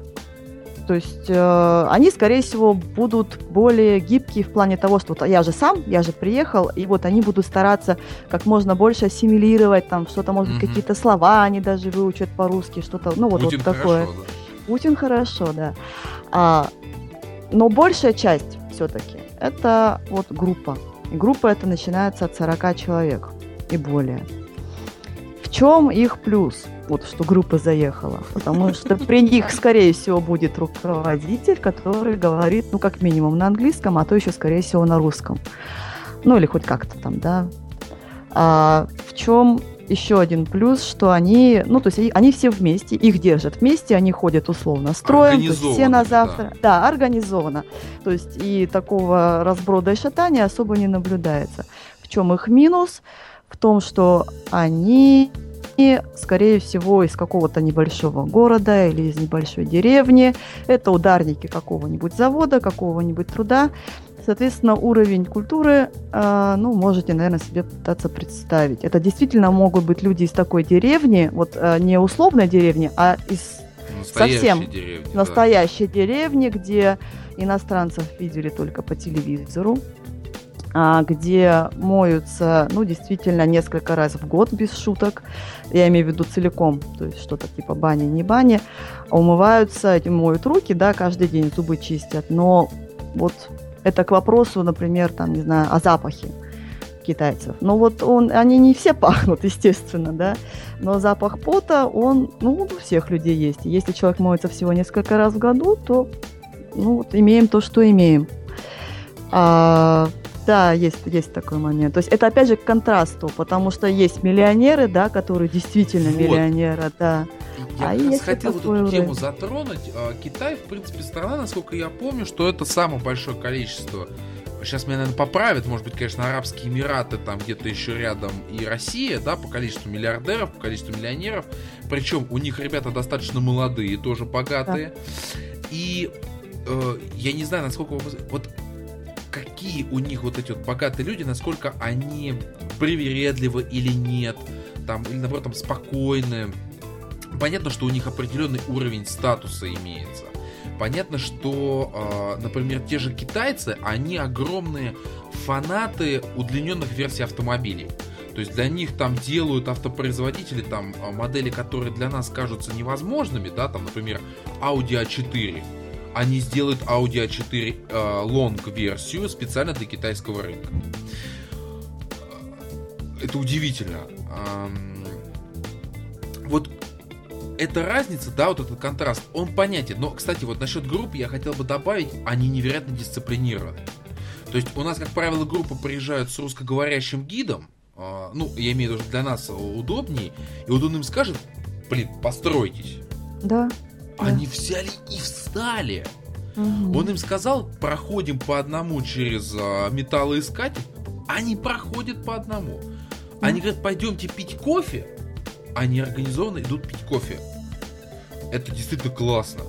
то есть э, они, скорее всего, будут более гибкие в плане того, что вот я же сам, я же приехал, и вот они будут стараться как можно больше ассимилировать, там что-то, может быть, mm-hmm. какие-то слова они даже выучат по-русски, что-то, ну вот, Путин вот такое. Хорошо, да. Путин хорошо, да. А, но большая часть все-таки это вот группа. И группа это начинается от 40 человек и более. В чем их плюс? Вот что группа заехала, потому что при них, скорее всего, будет руководитель, который говорит, ну, как минимум на английском, а то еще, скорее всего, на русском. Ну, или хоть как-то там, да. А в чем еще один плюс, что они, ну, то есть они все вместе, их держат вместе, они ходят условно строем, то есть все на завтра. Да. да, организованно. То есть и такого разброда и шатания особо не наблюдается. В чем их минус? В том, что они и, скорее всего, из какого-то небольшого города или из небольшой деревни. Это ударники какого-нибудь завода, какого-нибудь труда. Соответственно, уровень культуры, э, ну, можете, наверное, себе пытаться представить. Это действительно могут быть люди из такой деревни, вот э, не условной деревни, а из настоящей совсем деревни, настоящей да. деревни, где иностранцев видели только по телевизору, а, где моются, ну, действительно, несколько раз в год, без шуток. Я имею в виду целиком, то есть что-то типа бани, не бани. Умываются, моют руки, да, каждый день зубы чистят. Но вот это к вопросу, например, там, не знаю, о запахе китайцев. Но вот он, они не все пахнут, естественно, да, но запах пота, он, ну, у всех людей есть. Если человек моется всего несколько раз в году, то, ну, вот имеем то, что имеем. А, да, есть, есть такой момент. То есть это опять же к контрасту, потому что есть миллионеры, да, которые действительно вот. миллионеры, да.
Я а как хотел вот эту тему затронуть. А, Китай, в принципе, страна, насколько я помню, что это самое большое количество Сейчас меня, наверное, поправят, может быть, конечно, Арабские Эмираты, там где-то еще рядом, и Россия, да, по количеству миллиардеров, по количеству миллионеров. Причем у них ребята достаточно молодые, тоже богатые. Да. И э, я не знаю, насколько... Вот какие у них вот эти вот богатые люди, насколько они привередливы или нет, там, или наоборот, там, спокойны. Понятно, что у них определенный уровень статуса имеется. Понятно, что, э, например, те же китайцы, они огромные фанаты удлиненных версий автомобилей. То есть для них там делают автопроизводители там а, модели, которые для нас кажутся невозможными, да, там, например, Audi A4 они сделают Audi A4 э, Long версию специально для китайского рынка. Это удивительно. Вот эта разница, да, вот этот контраст, он понятен. Но, кстати, вот насчет групп я хотел бы добавить, они невероятно дисциплинированы. То есть у нас, как правило, группы приезжают с русскоговорящим гидом, э, ну, я имею в виду, для нас удобнее, и вот он им скажет, блин, постройтесь.
Да.
Они взяли и встали. Угу. Он им сказал, проходим по одному через а, металлоискатель. Они проходят по одному. Они говорят, пойдемте пить кофе. Они организованно идут пить кофе. Это действительно классно.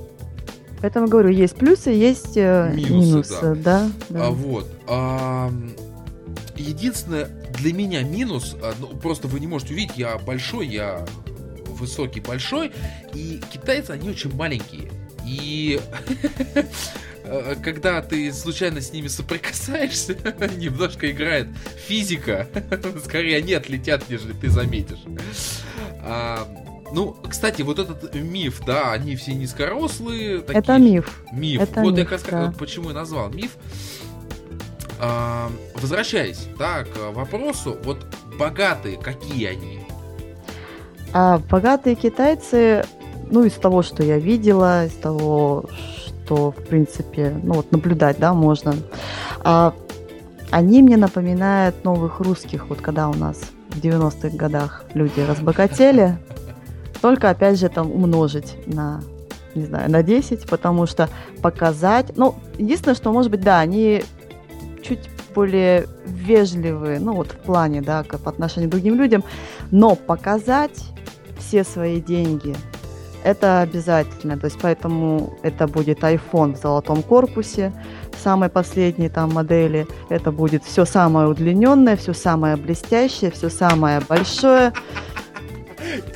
Поэтому говорю, есть плюсы, есть э, минусы, минусы да.
да. А вот. А, единственное для меня минус, а, ну, просто вы не можете увидеть, я большой, я высокий, большой, и китайцы, они очень маленькие. И когда ты случайно с ними соприкасаешься, немножко играет физика. Скорее они отлетят, нежели ты заметишь. А, ну, кстати, вот этот миф, да, они все низкорослые.
Такие, это миф.
Миф.
Это
вот
миф,
я как раз да. почему и назвал миф. А, возвращаясь, да, к вопросу, вот богатые, какие они?
А богатые китайцы, ну, из того, что я видела, из того, что, в принципе, ну, вот наблюдать, да, можно, а, они мне напоминают новых русских, вот когда у нас в 90-х годах люди разбогатели, только, опять же, там умножить на не знаю, на 10, потому что показать... Ну, единственное, что, может быть, да, они чуть более вежливые, ну, вот в плане, да, по отношению к другим людям, но показать все свои деньги – это обязательно. То есть поэтому это будет iPhone в золотом корпусе, самой последней там модели. Это будет все самое удлиненное, все самое блестящее, все самое большое.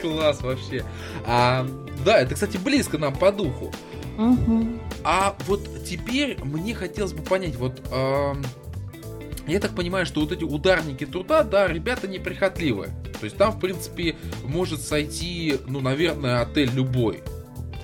Класс вообще. А, да, это, кстати, близко нам по духу.
Угу.
А вот теперь мне хотелось бы понять, вот э, я так понимаю, что вот эти ударники труда, да, ребята неприхотливые. То есть там, в принципе, может сойти, ну, наверное, отель любой.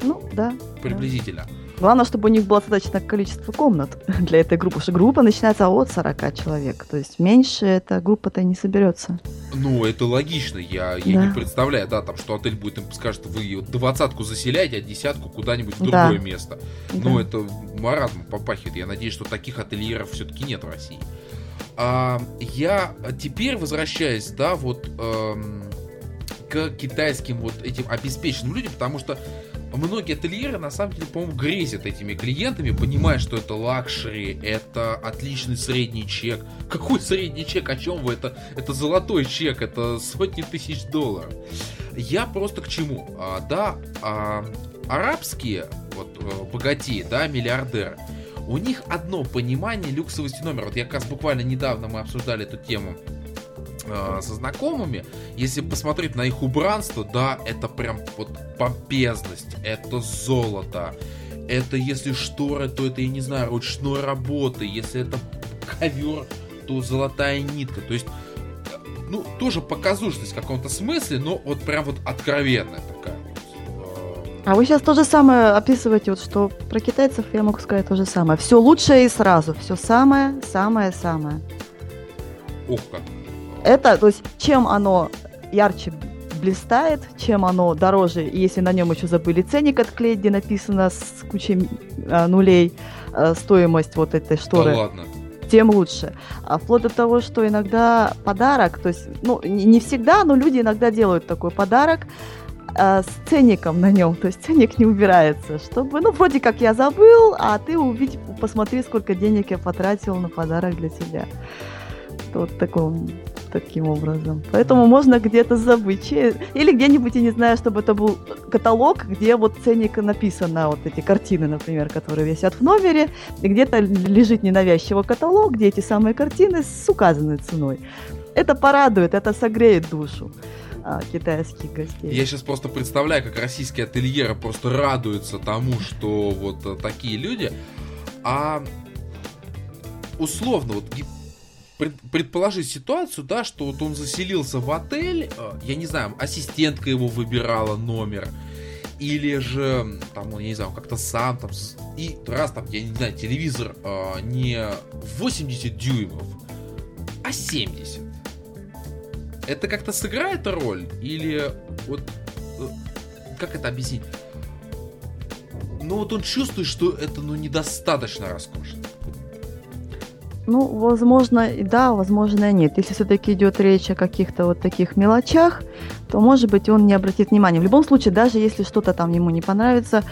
Ну, да.
Приблизительно. Да.
Главное, чтобы у них было достаточное количество комнат для этой группы, потому что группа начинается от 40 человек. То есть меньше эта группа-то не соберется.
Ну, это логично. Я, я да. не представляю, да, там, что отель будет им скажет, вы двадцатку заселяете, а десятку куда-нибудь в другое да. место. Да. Ну, это маразм попахивает. Я надеюсь, что таких отельеров все-таки нет в России. А, я теперь возвращаюсь, да, вот эм, к китайским вот этим обеспеченным людям, потому что многие отельеры на самом деле, по-моему, грезят этими клиентами, понимая, что это luxury, это отличный средний чек. Какой средний чек? О чем вы? Это, это золотой чек, это сотни тысяч долларов. Я просто к чему? А, да, а, арабские вот э, богатеи, да, миллиардеры, у них одно понимание люксовости номера. Вот я как раз буквально недавно мы обсуждали эту тему э, со знакомыми, если посмотреть на их убранство, да, это прям вот помпезность, это золото, это если шторы, то это, я не знаю, ручной работы, если это ковер, то золотая нитка, то есть, э, ну, тоже показушность в каком-то смысле, но вот прям вот откровенная такая
а вы сейчас то же самое описываете, вот что про китайцев я могу сказать то же самое. Все лучшее и сразу. Все самое, самое, самое.
Ух как
это, то есть, чем оно ярче блистает, чем оно дороже, и если на нем еще забыли ценник отклеить, где написано с кучей а, нулей а, стоимость вот этой шторы.
Да ладно
тем лучше. А вплоть до того, что иногда подарок, то есть, ну, не всегда, но люди иногда делают такой подарок а, с ценником на нем, то есть ценник не убирается, чтобы, ну, вроде как я забыл, а ты увидь, посмотри, сколько денег я потратил на подарок для тебя. Вот таком таким образом. Поэтому можно где-то забыть. Или где-нибудь, я не знаю, чтобы это был каталог, где вот ценник написано, вот эти картины, например, которые висят в номере, и где-то лежит ненавязчиво каталог, где эти самые картины с указанной ценой. Это порадует, это согреет душу а, китайских гостей.
Я сейчас просто представляю, как российские ательеры просто радуются тому, что вот э, такие люди. А условно, вот предположить ситуацию, да, что вот он заселился в отель, э, я не знаю, ассистентка его выбирала номер, или же, там, я не знаю, как-то сам там, и раз там, я не знаю, телевизор э, не 80 дюймов, а 70. Это как-то сыграет роль? Или вот, э, как это объяснить? Ну вот он чувствует, что это ну недостаточно роскошно.
Ну, возможно, и да, возможно, и нет. Если все-таки идет речь о каких-то вот таких мелочах, то, может быть, он не обратит внимания. В любом случае, даже если что-то там ему не понравится,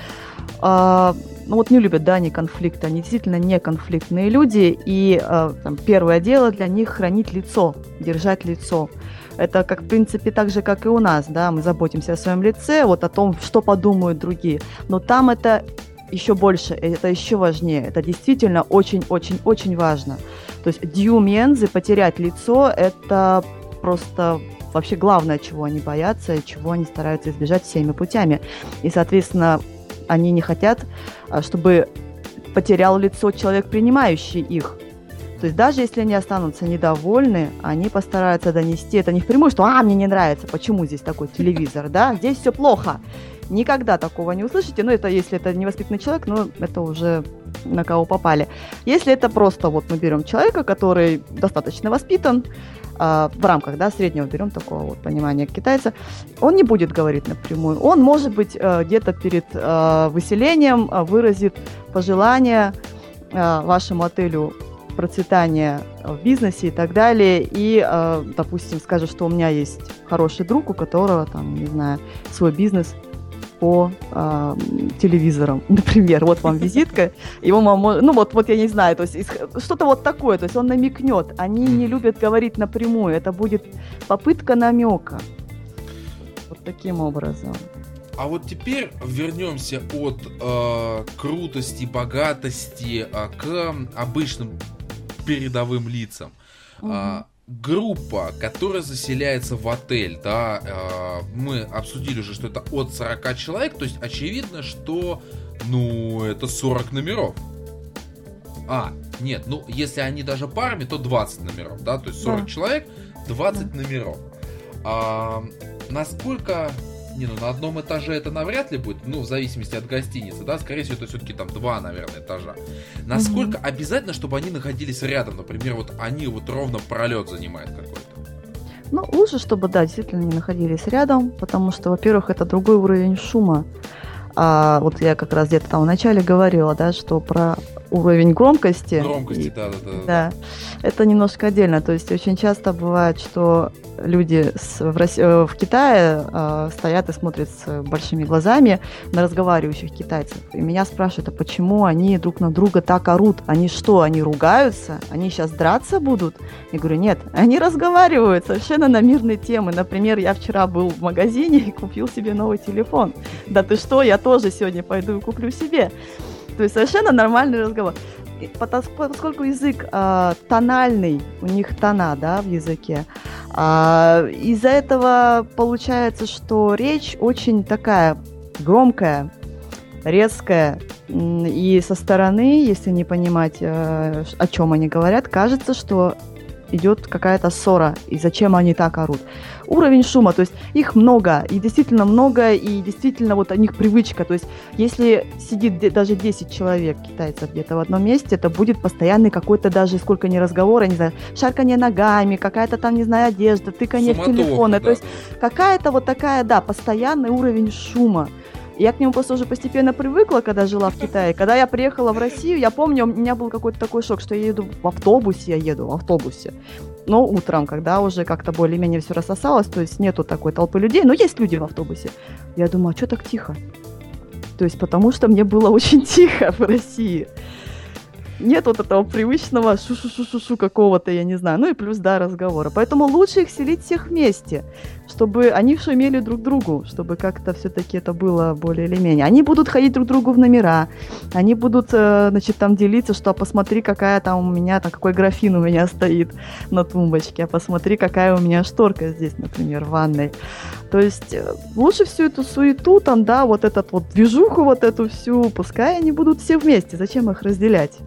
э, ну вот не любят, да, они конфликты, они действительно не конфликтные люди, и э, там, первое дело для них хранить лицо, держать лицо. Это, как, в принципе, так же, как и у нас, да, мы заботимся о своем лице, вот о том, что подумают другие. Но там это еще больше, это еще важнее. Это действительно очень-очень-очень важно. То есть дьюмензы, потерять лицо, это просто вообще главное, чего они боятся чего они стараются избежать всеми путями. И, соответственно, они не хотят, а, чтобы потерял лицо человек, принимающий их. То есть даже если они останутся недовольны, они постараются донести это не впрямую, что «а, мне не нравится, почему здесь такой телевизор, да, здесь все плохо». Никогда такого не услышите, но это если это невоспитанный человек, но это уже на кого попали. Если это просто вот мы берем человека, который достаточно воспитан, э, в рамках да, среднего берем такого вот понимания китайца, он не будет говорить напрямую. Он, может быть, э, где-то перед э, выселением э, выразит пожелание э, вашему отелю процветания в бизнесе и так далее. И, э, допустим, скажешь, что у меня есть хороший друг, у которого, там, не знаю, свой бизнес по э, телевизорам, например. Вот вам визитка, его мама, ну вот, вот я не знаю, то есть что-то вот такое, то есть он намекнет. Они не любят говорить напрямую, это будет попытка намека. Вот таким образом.
А вот теперь вернемся от э, крутости, богатости э, к обычным передовым лицам. Угу. А, группа, которая заселяется в отель, да, э, мы обсудили уже, что это от 40 человек, то есть очевидно, что, ну, это 40 номеров. А, нет, ну, если они даже парами, то 20 номеров, да, то есть 40 да. человек, 20 да. номеров. А, насколько не, ну на одном этаже это навряд ли будет, ну, в зависимости от гостиницы, да, скорее всего, это все-таки там два, наверное, этажа. Насколько mm-hmm. обязательно, чтобы они находились рядом, например, вот они вот ровно пролет занимают какой-то?
Ну, лучше, чтобы, да, действительно не находились рядом, потому что, во-первых, это другой уровень шума. А вот я как раз где-то там в начале говорила, да, что про уровень громкости.
Громкости, да, да,
да, да. Это немножко отдельно. То есть очень часто бывает, что люди с, в, России, э, в Китае э, стоят и смотрят с большими глазами на разговаривающих китайцев. И меня спрашивают, а почему они друг на друга так орут? Они что, они ругаются? Они сейчас драться будут? Я говорю, нет, они разговаривают совершенно на мирные темы. Например, я вчера был в магазине и купил себе новый телефон. Да ты что, я тоже сегодня пойду и куплю себе. То есть совершенно нормальный разговор. Поскольку язык э, тональный, у них тона, да, в языке, э, из-за этого получается, что речь очень такая громкая, резкая, и со стороны, если не понимать, э, о чем они говорят, кажется, что идет какая-то ссора, и зачем они так орут. Уровень шума, то есть их много, и действительно много, и действительно вот у них привычка, то есть если сидит даже 10 человек китайцев где-то в одном месте, это будет постоянный какой-то даже, сколько ни разговора, не знаю, шарканье ногами, какая-то там, не знаю, одежда, тыканье в телефоны, да. то есть какая-то вот такая, да, постоянный уровень шума. Я к нему просто уже постепенно привыкла, когда жила в Китае. Когда я приехала в Россию, я помню, у меня был какой-то такой шок, что я еду в автобусе, я еду в автобусе. Но утром, когда уже как-то более-менее все рассосалось, то есть нету такой толпы людей, но есть люди в автобусе. Я думаю, а что так тихо? То есть потому что мне было очень тихо в России нет вот этого привычного шу-шу-шу-шу какого-то, я не знаю. Ну и плюс, да, разговора. Поэтому лучше их селить всех вместе, чтобы они шумели друг другу, чтобы как-то все-таки это было более или менее. Они будут ходить друг другу в номера, они будут, э, значит, там делиться, что посмотри, какая там у меня, там, какой графин у меня стоит на тумбочке, а посмотри, какая у меня шторка здесь, например, в ванной. То есть э, лучше всю эту суету, там, да, вот этот вот движуху, вот эту всю, пускай они будут все вместе, зачем их разделять?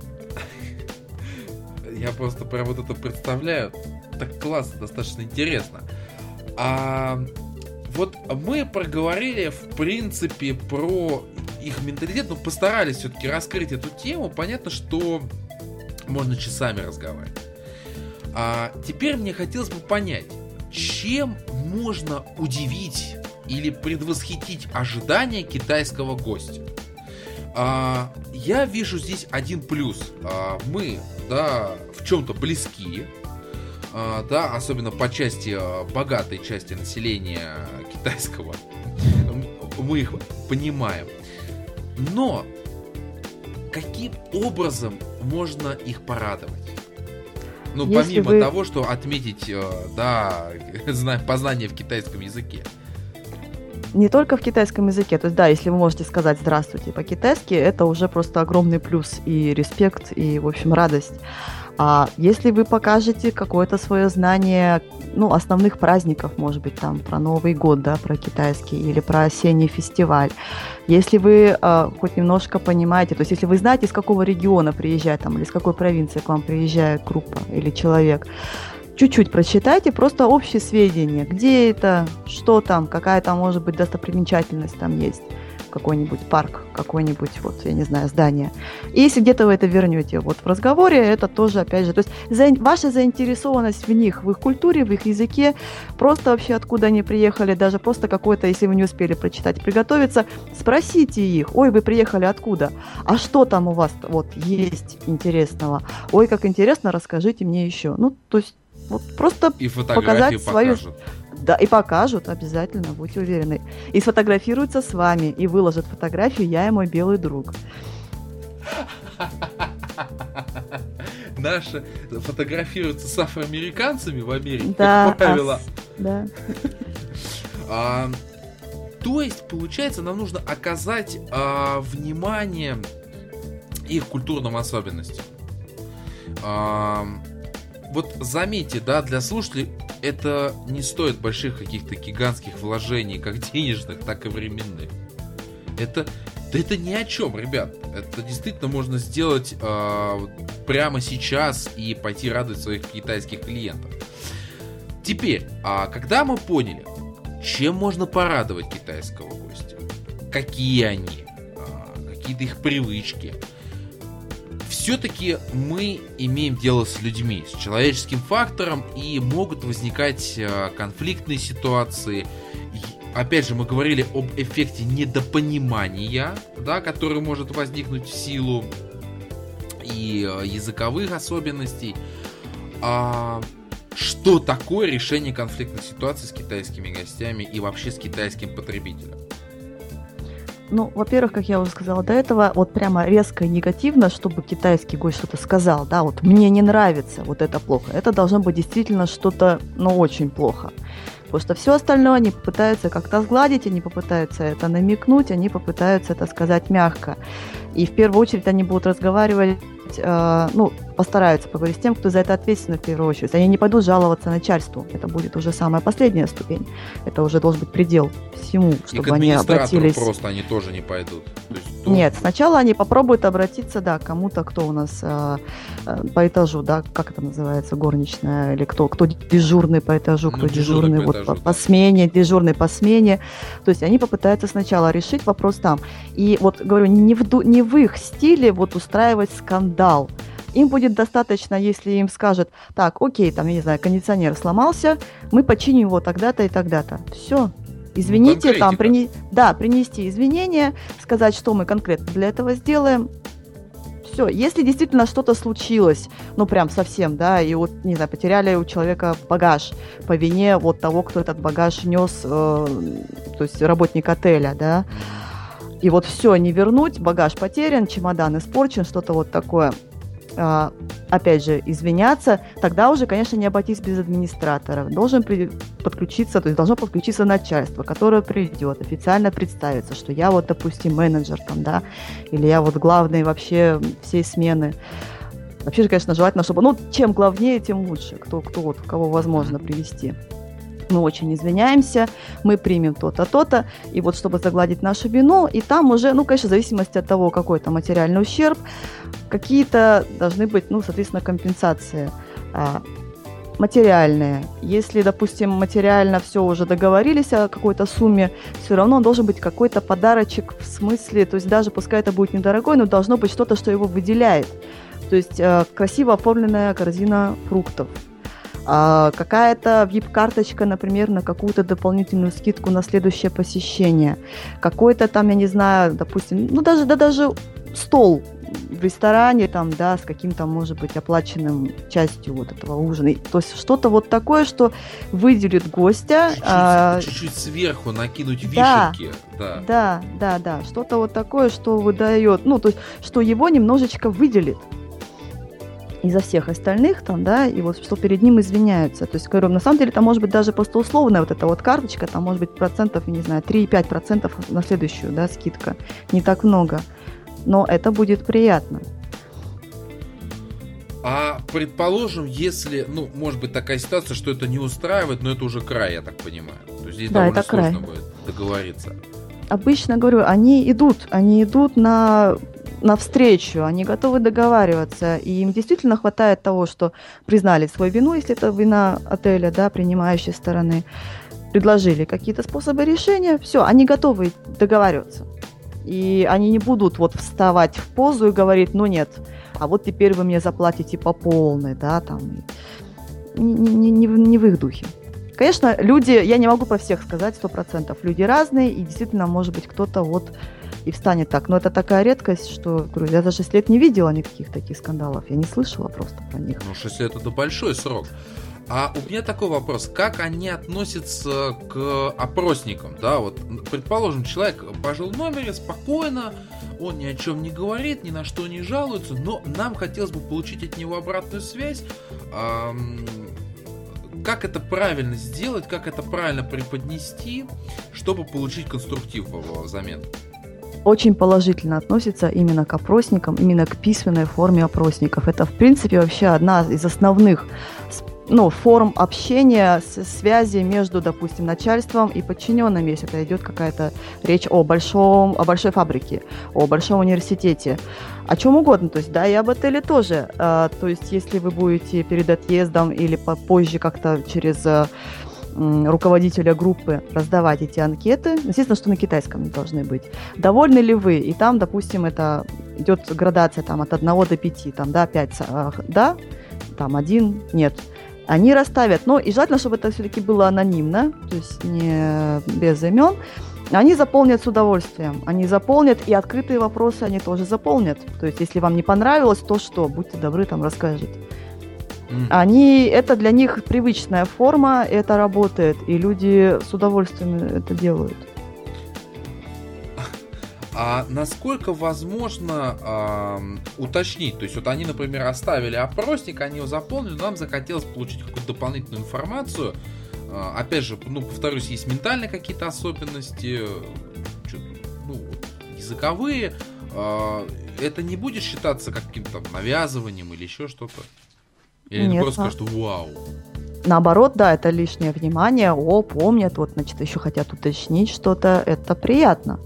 Я просто прям вот это представляю. Так классно, достаточно интересно. А вот мы проговорили, в принципе, про их менталитет, но постарались все-таки раскрыть эту тему. Понятно, что можно часами разговаривать. А теперь мне хотелось бы понять, чем можно удивить или предвосхитить ожидания китайского гостя? А, я вижу здесь один плюс. А, мы, да, в чем-то близки, а, да, особенно по части а, богатой части населения китайского. Мы их понимаем. Но каким образом можно их порадовать? Ну, Если помимо вы... того, что отметить, э, да, познание в китайском языке
не только в китайском языке. То есть, да, если вы можете сказать «здравствуйте» по-китайски, это уже просто огромный плюс и респект, и, в общем, радость. А если вы покажете какое-то свое знание, ну, основных праздников, может быть, там, про Новый год, да, про китайский, или про осенний фестиваль, если вы э, хоть немножко понимаете, то есть если вы знаете, из какого региона приезжает, там, или из какой провинции к вам приезжает группа или человек, чуть-чуть прочитайте, просто общие сведения, где это, что там, какая там может быть достопримечательность там есть. Какой-нибудь парк, какой-нибудь, вот, я не знаю, здание. И если где-то вы это вернете вот в разговоре, это тоже, опять же, то есть за, ваша заинтересованность в них, в их культуре, в их языке, просто вообще откуда они приехали, даже просто какой-то, если вы не успели прочитать, приготовиться, спросите их, ой, вы приехали откуда? А что там у вас вот есть интересного? Ой, как интересно, расскажите мне еще. Ну, то есть вот просто
И
показать свою... Да, и покажут обязательно, будьте уверены. И сфотографируются с вами, и выложат фотографию «Я и мой белый друг».
Наши фотографируются с афроамериканцами в Америке,
Да,
как правило.
ас- да.
А, то есть, получается, нам нужно оказать а, внимание их культурным особенностям. А, вот заметьте, да, для слушателей это не стоит больших каких-то гигантских вложений, как денежных, так и временных. Это, да это ни о чем, ребят. Это действительно можно сделать вот прямо сейчас и пойти радовать своих китайских клиентов. Теперь, а когда мы поняли, чем можно порадовать китайского гостя, какие они, а, какие-то их привычки, все-таки мы имеем дело с людьми, с человеческим фактором, и могут возникать а, конфликтные ситуации. Опять же, мы говорили об эффекте недопонимания, да, который может возникнуть в силу и а, языковых особенностей. А что такое решение конфликтных ситуаций с китайскими гостями и вообще с китайским потребителем?
Ну, во-первых, как я уже сказала до этого, вот прямо резко и негативно, чтобы китайский гость что-то сказал, да, вот мне не нравится, вот это плохо. Это должно быть действительно что-то, ну, очень плохо. Потому что все остальное они попытаются как-то сгладить, они попытаются это намекнуть, они попытаются это сказать мягко. И в первую очередь они будут разговаривать, э, ну, постараются поговорить с тем, кто за это ответственен в первую очередь. Они не пойдут жаловаться начальству. Это будет уже самая последняя ступень. Это уже должен быть предел всему, чтобы они обратились.
просто они тоже не пойдут. То есть, ну,
Нет, сначала они попробуют обратиться, да, кому-то, кто у нас э, э, по этажу, да, как это называется, горничная, или кто, кто дежурный по этажу,
Ну,
кто
дежурный
дежурный,
по
вот
этажу,
по,
да.
по смене, дежурный по смене. То есть они попытаются сначала решить вопрос там. И вот говорю, не в, не в их стиле вот устраивать скандал. Им будет достаточно, если им скажут, так, окей, там, я не знаю, кондиционер сломался, мы починим его тогда-то и тогда-то. Все. Извините, там,
конкретика.
прине... да, принести извинения, сказать, что мы конкретно для этого сделаем. Все, если действительно что-то случилось, ну прям совсем, да, и вот, не знаю, потеряли у человека багаж по вине вот того, кто этот багаж нес, э, то есть работник отеля, да, и вот все, не вернуть, багаж потерян, чемодан испорчен, что-то вот такое. А, опять же, извиняться, тогда уже, конечно, не обойтись без администратора. Должен при- подключиться, то есть должно подключиться начальство, которое придет, официально представиться, что я вот, допустим, менеджер там, да, или я вот главный вообще всей смены. Вообще же, конечно, желательно, чтобы, ну, чем главнее, тем лучше, кто, кто вот, кого возможно привести. Мы очень извиняемся, мы примем то-то, то-то, и вот чтобы загладить нашу вину, и там уже, ну, конечно, в зависимости от того, какой то материальный ущерб, какие-то должны быть, ну, соответственно, компенсации а, материальные. Если, допустим, материально все уже договорились о какой-то сумме, все равно должен быть какой-то подарочек в смысле, то есть даже пускай это будет недорогой, но должно быть что-то, что его выделяет. То есть э, красиво оформленная корзина фруктов, а, какая-то VIP-карточка, например, на какую-то дополнительную скидку на следующее посещение, какой-то там, я не знаю, допустим, ну даже, да даже стол в ресторане там, да, с каким-то, может быть, оплаченным частью вот этого ужина. То есть что-то вот такое, что выделит гостя.
чуть-чуть,
а,
чуть-чуть сверху накинуть
да.
вишенки. Да.
да, да, да, что-то вот такое, что выдает, ну, то есть, что его немножечко выделит изо всех остальных там, да, и вот что перед ним извиняются. То есть, говорю, на самом деле, это может быть даже просто условная вот эта вот карточка, там может быть процентов, я не знаю, 3-5 процентов на следующую, да, скидка. Не так много. Но это будет приятно.
А предположим, если, ну, может быть такая ситуация, что это не устраивает, но это уже край, я так понимаю. То есть здесь
Да,
довольно
это
сложно
край.
будет договориться.
Обычно, говорю, они идут, они идут на навстречу, они готовы договариваться, и им действительно хватает того, что признали свою вину, если это вина отеля, да, принимающей стороны, предложили какие-то способы решения, все, они готовы договариваться. И они не будут вот вставать в позу и говорить, ну нет, а вот теперь вы мне заплатите по полной, да, там. Не, не, не, не в их духе. Конечно, люди, я не могу про всех сказать сто процентов, люди разные, и действительно, может быть, кто-то вот и встанет так. Но это такая редкость, что, говорю, я за 6 лет не видела никаких таких скандалов. Я не слышала просто про них.
Ну, 6 лет это большой срок. А у меня такой вопрос, как они относятся к опросникам, да, вот, предположим, человек пожил в номере спокойно, он ни о чем не говорит, ни на что не жалуется, но нам хотелось бы получить от него обратную связь, как это правильно сделать, как это правильно преподнести, чтобы получить конструктив взамен?
Очень положительно относится именно к опросникам, именно к письменной форме опросников. Это, в принципе, вообще одна из основных ну, форм общения, связи между, допустим, начальством и подчиненными, если это идет какая-то речь о большом, о большой фабрике, о большом университете, о чем угодно, то есть, да, и об отеле тоже. А, то есть, если вы будете перед отъездом или позже как-то через а, руководителя группы раздавать эти анкеты, естественно, что на китайском не должны быть. Довольны ли вы? И там, допустим, это идет градация там от 1 до 5, там, да, 5, а, да, там 1, нет они расставят. Но и желательно, чтобы это все-таки было анонимно, то есть не без имен. Они заполнят с удовольствием. Они заполнят, и открытые вопросы они тоже заполнят. То есть, если вам не понравилось, то что? Будьте добры, там расскажите. Mm. Они, это для них привычная форма, это работает, и люди с удовольствием это делают.
А насколько возможно э, уточнить? То есть вот они, например, оставили опросник, они его заполнили, нам захотелось получить какую-то дополнительную информацию. Э, опять же, ну, повторюсь, есть ментальные какие-то особенности, ну, языковые. Э, это не будет считаться каким-то навязыванием или еще что-то? Или
Нет,
они просто а... скажут «Вау».
Наоборот, да, это лишнее внимание. О, помнят, вот, значит, еще хотят уточнить что-то. Это приятно.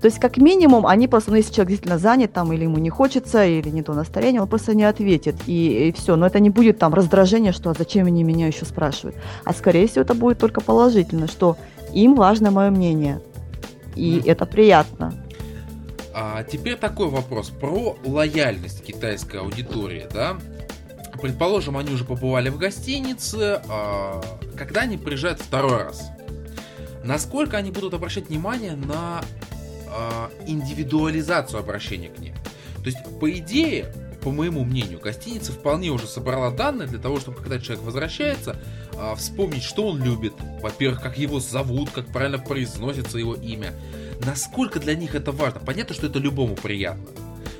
То есть, как минимум, они просто, ну, если человек действительно занят там, или ему не хочется, или не то настроение, он просто не ответит, и, и все. Но это не будет там раздражение, что а зачем они меня еще спрашивают. А скорее всего, это будет только положительно, что им важно мое мнение. И mm. это приятно.
А теперь такой вопрос про лояльность китайской аудитории, да? Предположим, они уже побывали в гостинице, а когда они приезжают второй раз, насколько они будут обращать внимание на э, индивидуализацию обращения к ним. То есть, по идее, по моему мнению, гостиница вполне уже собрала данные для того, чтобы когда человек возвращается, э, вспомнить, что он любит. Во-первых, как его зовут, как правильно произносится его имя. Насколько для них это важно. Понятно, что это любому приятно.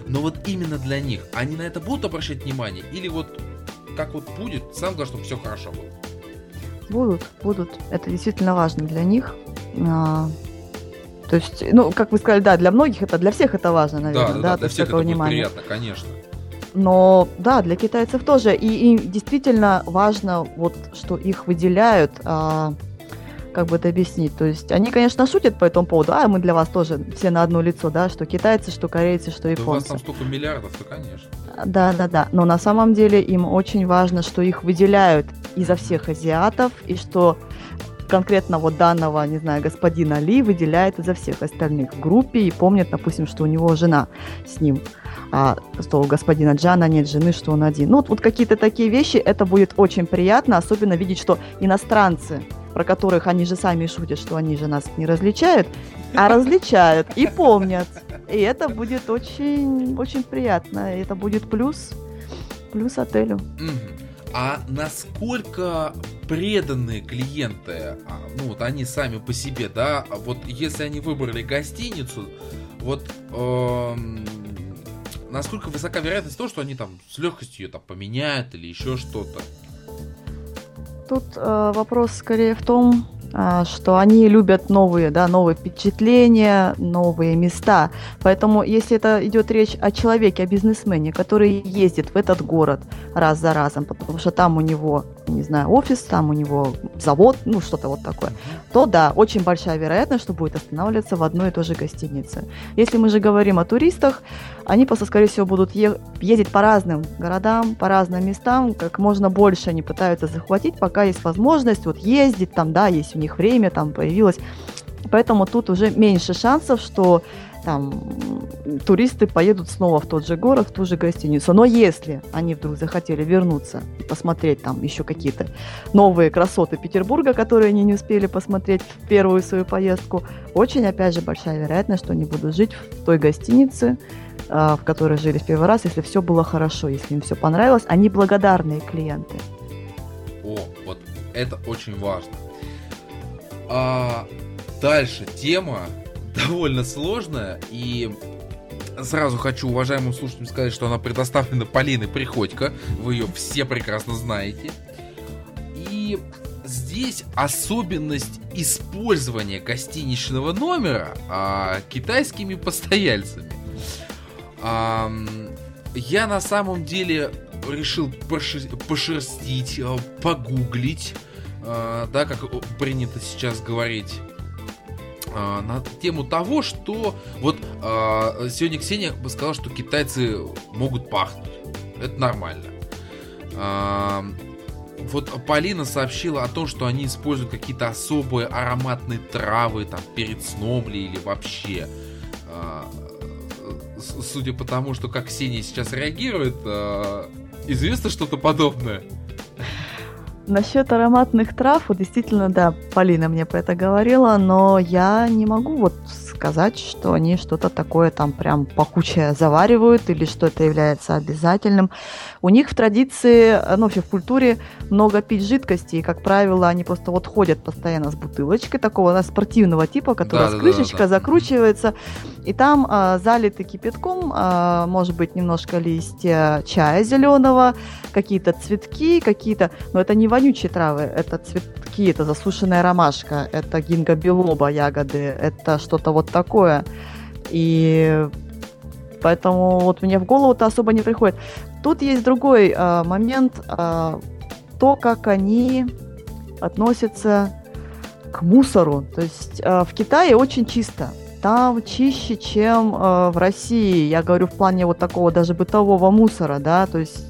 Но вот именно для них, они на это будут обращать внимание? Или вот как вот будет, сам главное, чтобы все хорошо было?
Будут, будут. Это действительно важно для них. А, то есть, ну, как вы сказали, да, для многих это, для всех это важно, наверное,
да, да,
да
для всех это внимания. приятно, конечно.
Но да, для китайцев тоже. И им действительно важно, вот, что их выделяют, а, как бы это объяснить. То есть они, конечно, шутят по этому поводу, а мы для вас тоже все на одно лицо, да, что китайцы, что корейцы, что японцы. Да у вас
там столько миллиардов, то конечно.
Да, да, да. Но на самом деле им очень важно, что их выделяют изо всех азиатов, и что конкретно вот данного, не знаю, господина Ли выделяет изо всех остальных в группе и помнит, допустим, что у него жена с ним, а что у господина Джана нет жены, что он один. Ну, вот, вот какие-то такие вещи, это будет очень приятно, особенно видеть, что иностранцы, про которых они же сами шутят, что они же нас не различают, а различают и помнят. И это будет очень, очень приятно. Это будет плюс, плюс отелю.
А насколько преданные клиенты, а, ну вот они сами по себе, да, а вот если они выбрали гостиницу, вот э, насколько высока вероятность того, что они там с легкостью ее там поменяют или еще что-то?
Тут э, вопрос скорее в том, а, что они любят новые, да, новые впечатления, новые места. Поэтому, если это идет речь о человеке, о бизнесмене, который ездит в этот город раз за разом, потому что там у него, не знаю, офис, там у него завод, ну что-то вот такое, то да, очень большая вероятность, что будет останавливаться в одной и той же гостинице. Если мы же говорим о туристах, они просто, скорее всего, будут е- ездить по разным городам, по разным местам, как можно больше они пытаются захватить, пока есть возможность вот ездить там, да, есть у них время там появилось. Поэтому тут уже меньше шансов, что там туристы поедут снова в тот же город, в ту же гостиницу. Но если они вдруг захотели вернуться и посмотреть там еще какие-то новые красоты Петербурга, которые они не успели посмотреть в первую свою поездку, очень, опять же, большая вероятность, что они будут жить в той гостинице, а, в которой жили в первый раз, если все было хорошо, если им все понравилось. Они благодарные клиенты.
О, вот это очень важно. А, дальше тема довольно сложная и сразу хочу уважаемым слушателям сказать, что она предоставлена Полиной Приходько. Вы ее все прекрасно знаете. И здесь особенность использования гостиничного номера а, китайскими постояльцами. А, я на самом деле решил пошерстить, а, погуглить, а, да, как принято сейчас говорить а, на тему того, что вот а, сегодня Ксения сказала, что китайцы могут пахнуть. Это нормально. А, вот Полина сообщила о том, что они используют какие-то особые ароматные травы там перед сном ли или вообще. А, судя по тому, что как Ксения сейчас реагирует, а, известно что-то подобное.
Насчет ароматных трав, вот действительно, да, Полина мне про это говорила, но я не могу вот сказать, что они что-то такое там прям пахучее заваривают или что это является обязательным. У них в традиции, ну, вообще в культуре много пить жидкости, и, как правило, они просто вот ходят постоянно с бутылочкой такого да, спортивного типа, которая да, с крышечкой да, да, да. закручивается, и там а, залиты кипятком, а, может быть, немножко листья чая зеленого, какие-то цветки, какие-то, но это не вонючие травы, это цветки, это засушенная ромашка, это гинго билоба ягоды, это что-то вот такое. И поэтому вот мне в голову-то особо не приходит. Тут есть другой э, момент, э, то, как они относятся к мусору. То есть э, в Китае очень чисто. Там чище, чем э, в России. Я говорю в плане вот такого даже бытового мусора, да, то есть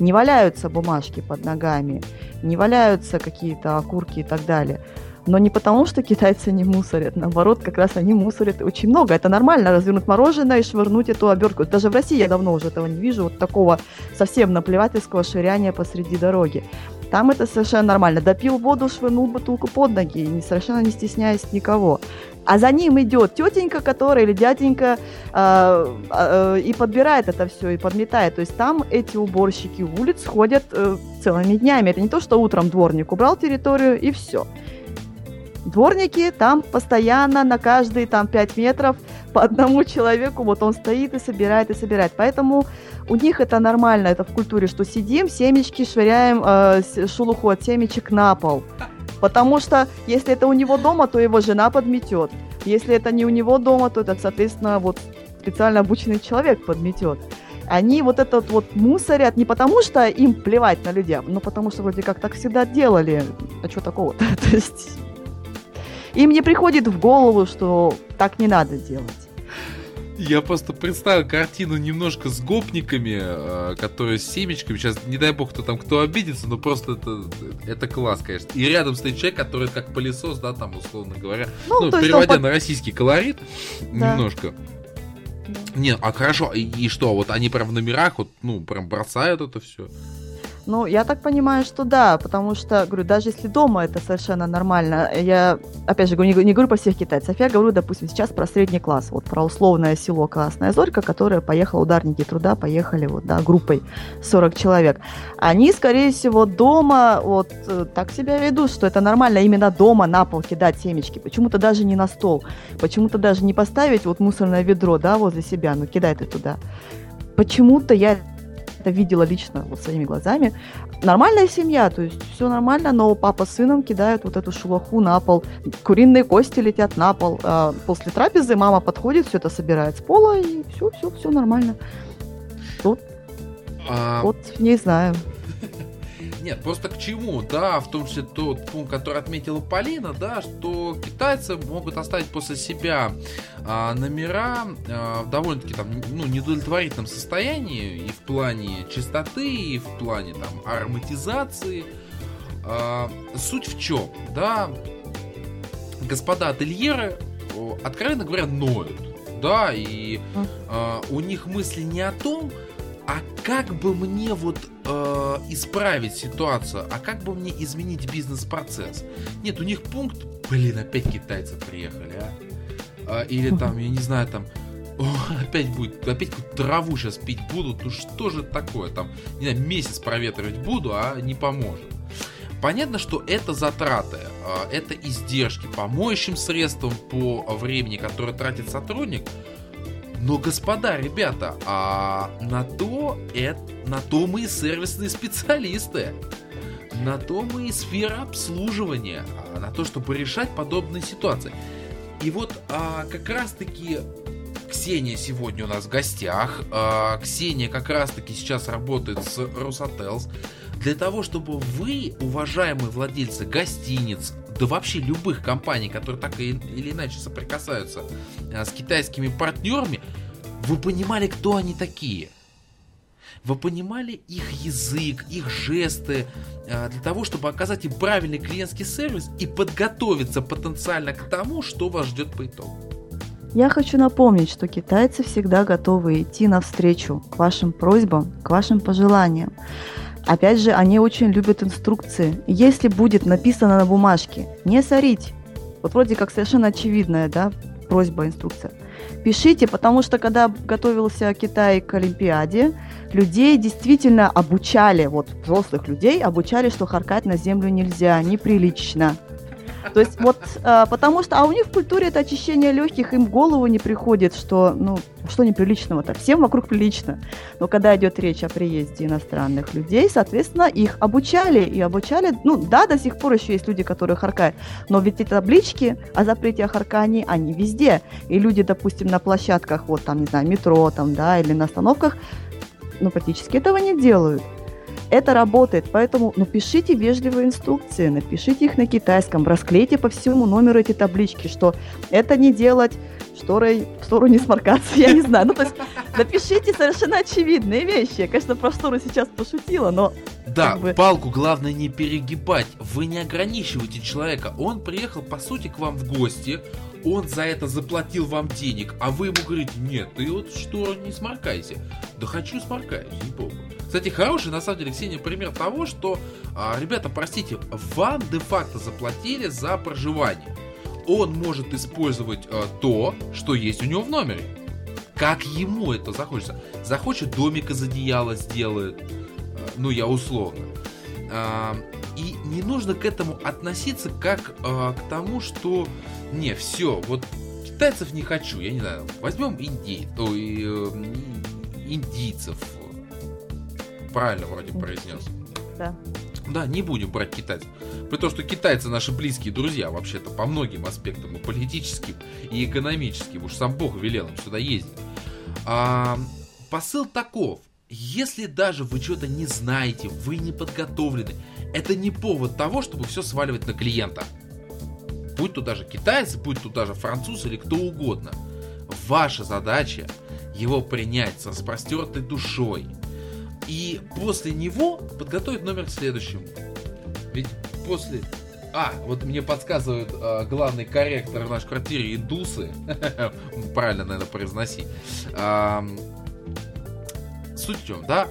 не валяются бумажки под ногами, не валяются какие-то окурки и так далее. Но не потому, что китайцы не мусорят, наоборот, как раз они мусорят очень много. Это нормально, развернуть мороженое и швырнуть эту обертку. Даже в России я давно уже этого не вижу, вот такого совсем наплевательского швыряния посреди дороги. Там это совершенно нормально. Допил воду, швырнул бутылку под ноги, не, совершенно не стесняясь никого. А за ним идет тетенька, которая или дяденька э, э, и подбирает это все, и подметает. То есть там эти уборщики улиц ходят э, целыми днями. Это не то, что утром дворник убрал территорию и все. Дворники там постоянно на каждые там 5 метров по одному человеку, вот он стоит и собирает, и собирает. Поэтому у них это нормально, это в культуре, что сидим, семечки швыряем, э, шелуху от семечек на пол. Потому что если это у него дома, то его жена подметет. Если это не у него дома, то это, соответственно, вот специально обученный человек подметет. Они вот этот вот мусорят не потому, что им плевать на людей, но потому что вроде как так всегда делали. А что такого-то? То есть им не приходит в голову, что так не надо делать.
Я просто представил картину немножко с гопниками, э, которые с семечками. Сейчас, не дай бог, кто там кто обидится, но просто это, это класс, конечно. И рядом стоит человек, который как пылесос, да, там, условно говоря. Ну, ну переводя под... на российский колорит да. немножко. Да. Не, а хорошо, и, и что, вот они прям в номерах, вот, ну, прям бросают это все.
Ну, я так понимаю, что да, потому что, говорю, даже если дома это совершенно нормально, я, опять же, не, не говорю по всех китайцев, я говорю, допустим, сейчас про средний класс, вот про условное село Красная Зорька, которое поехало, ударники труда поехали вот, да, группой 40 человек. Они, скорее всего, дома вот э, так себя ведут, что это нормально именно дома на пол кидать семечки, почему-то даже не на стол, почему-то даже не поставить вот мусорное ведро, да, возле себя, ну, кидай ты туда. Почему-то я это видела лично вот своими глазами. Нормальная семья, то есть все нормально, но папа с сыном кидают вот эту шелуху на пол, куриные кости летят на пол. А после трапезы мама подходит, все это собирает с пола, и все, все, все нормально. Вот, а... вот не знаю.
Нет, просто к чему, да, в том числе тот пункт, который отметила Полина, да, что китайцы могут оставить после себя а, номера а, в довольно-таки там, ну, недовлетворительном состоянии и в плане чистоты, и в плане там ароматизации. А, суть в чем, да, господа ательеры, откровенно говоря, ноют да, и э, у них мысли не о том, а как бы мне вот э, исправить ситуацию, а как бы мне изменить бизнес-процесс. Нет, у них пункт, блин, опять китайцы приехали, а. а или там, я не знаю, там, о, опять будет, опять траву сейчас пить будут, ну что же такое, там, не знаю, месяц проветривать буду, а не поможет. Понятно, что это затраты, а, это издержки по моющим средствам, по времени, которое тратит сотрудник. Но, господа, ребята, а на то, это, на то мы и сервисные специалисты. На то мы и сфера обслуживания, а на то, чтобы решать подобные ситуации. И вот а, как раз-таки Ксения сегодня у нас в гостях. А, Ксения как раз-таки сейчас работает с Росотелс для того, чтобы вы, уважаемые владельцы гостиниц, да вообще любых компаний, которые так или иначе соприкасаются а, с китайскими партнерами, вы понимали, кто они такие. Вы понимали их язык, их жесты, а, для того, чтобы оказать им правильный клиентский сервис и подготовиться потенциально к тому, что вас ждет по итогу.
Я хочу напомнить, что китайцы всегда готовы идти навстречу к вашим просьбам, к вашим пожеланиям. Опять же, они очень любят инструкции. Если будет написано на бумажке «не сорить», вот вроде как совершенно очевидная да, просьба, инструкция, пишите, потому что когда готовился Китай к Олимпиаде, людей действительно обучали, вот взрослых людей обучали, что харкать на землю нельзя, неприлично. То есть вот, а, потому что, а у них в культуре это очищение легких, им в голову не приходит, что, ну, что неприличного-то, всем вокруг прилично. Но когда идет речь о приезде иностранных людей, соответственно, их обучали, и обучали, ну, да, до сих пор еще есть люди, которые харкают, но ведь эти таблички о запрете о они везде. И люди, допустим, на площадках, вот там, не знаю, метро там, да, или на остановках, ну, практически этого не делают. Это работает, поэтому ну, пишите вежливые инструкции, напишите их на китайском, расклейте по всему номеру эти таблички, что это не делать, шторой в штору не сморкаться, я не знаю. Ну, то есть напишите совершенно очевидные вещи. Я, конечно, про штору сейчас пошутила, но...
Да, как бы... палку главное не перегибать. Вы не ограничиваете человека. Он приехал, по сути, к вам в гости, он за это заплатил вам денег, а вы ему говорите, нет, ты вот что не сморкайся. Да хочу сморкаюсь, не помню. Кстати, хороший, на самом деле, Ксения, пример того, что, а, ребята, простите, вам де-факто заплатили за проживание. Он может использовать а, то, что есть у него в номере. Как ему это захочется. Захочет домик из одеяла сделает. А, ну, я условно. И не нужно к этому относиться как а, к тому, что не, все, вот китайцев не хочу, я не знаю, возьмем индей, ой, э, индийцев, правильно вроде произнес.
Да.
Да, не будем брать китайцев. При том, что китайцы наши близкие друзья, вообще-то, по многим аспектам, и политическим, и экономическим. Уж сам Бог велел им сюда ездить. А, посыл таков. Если даже вы что-то не знаете, вы не подготовлены, это не повод того, чтобы все сваливать на клиента. Будь то даже китайцы, будь то даже француз или кто угодно. Ваша задача его принять с распростертой душой, и после него подготовить номер к следующему. Ведь после... А, вот мне подсказывают э, главный корректор в нашей квартире индусы. Правильно, наверное, произноси. Суть в чем, да?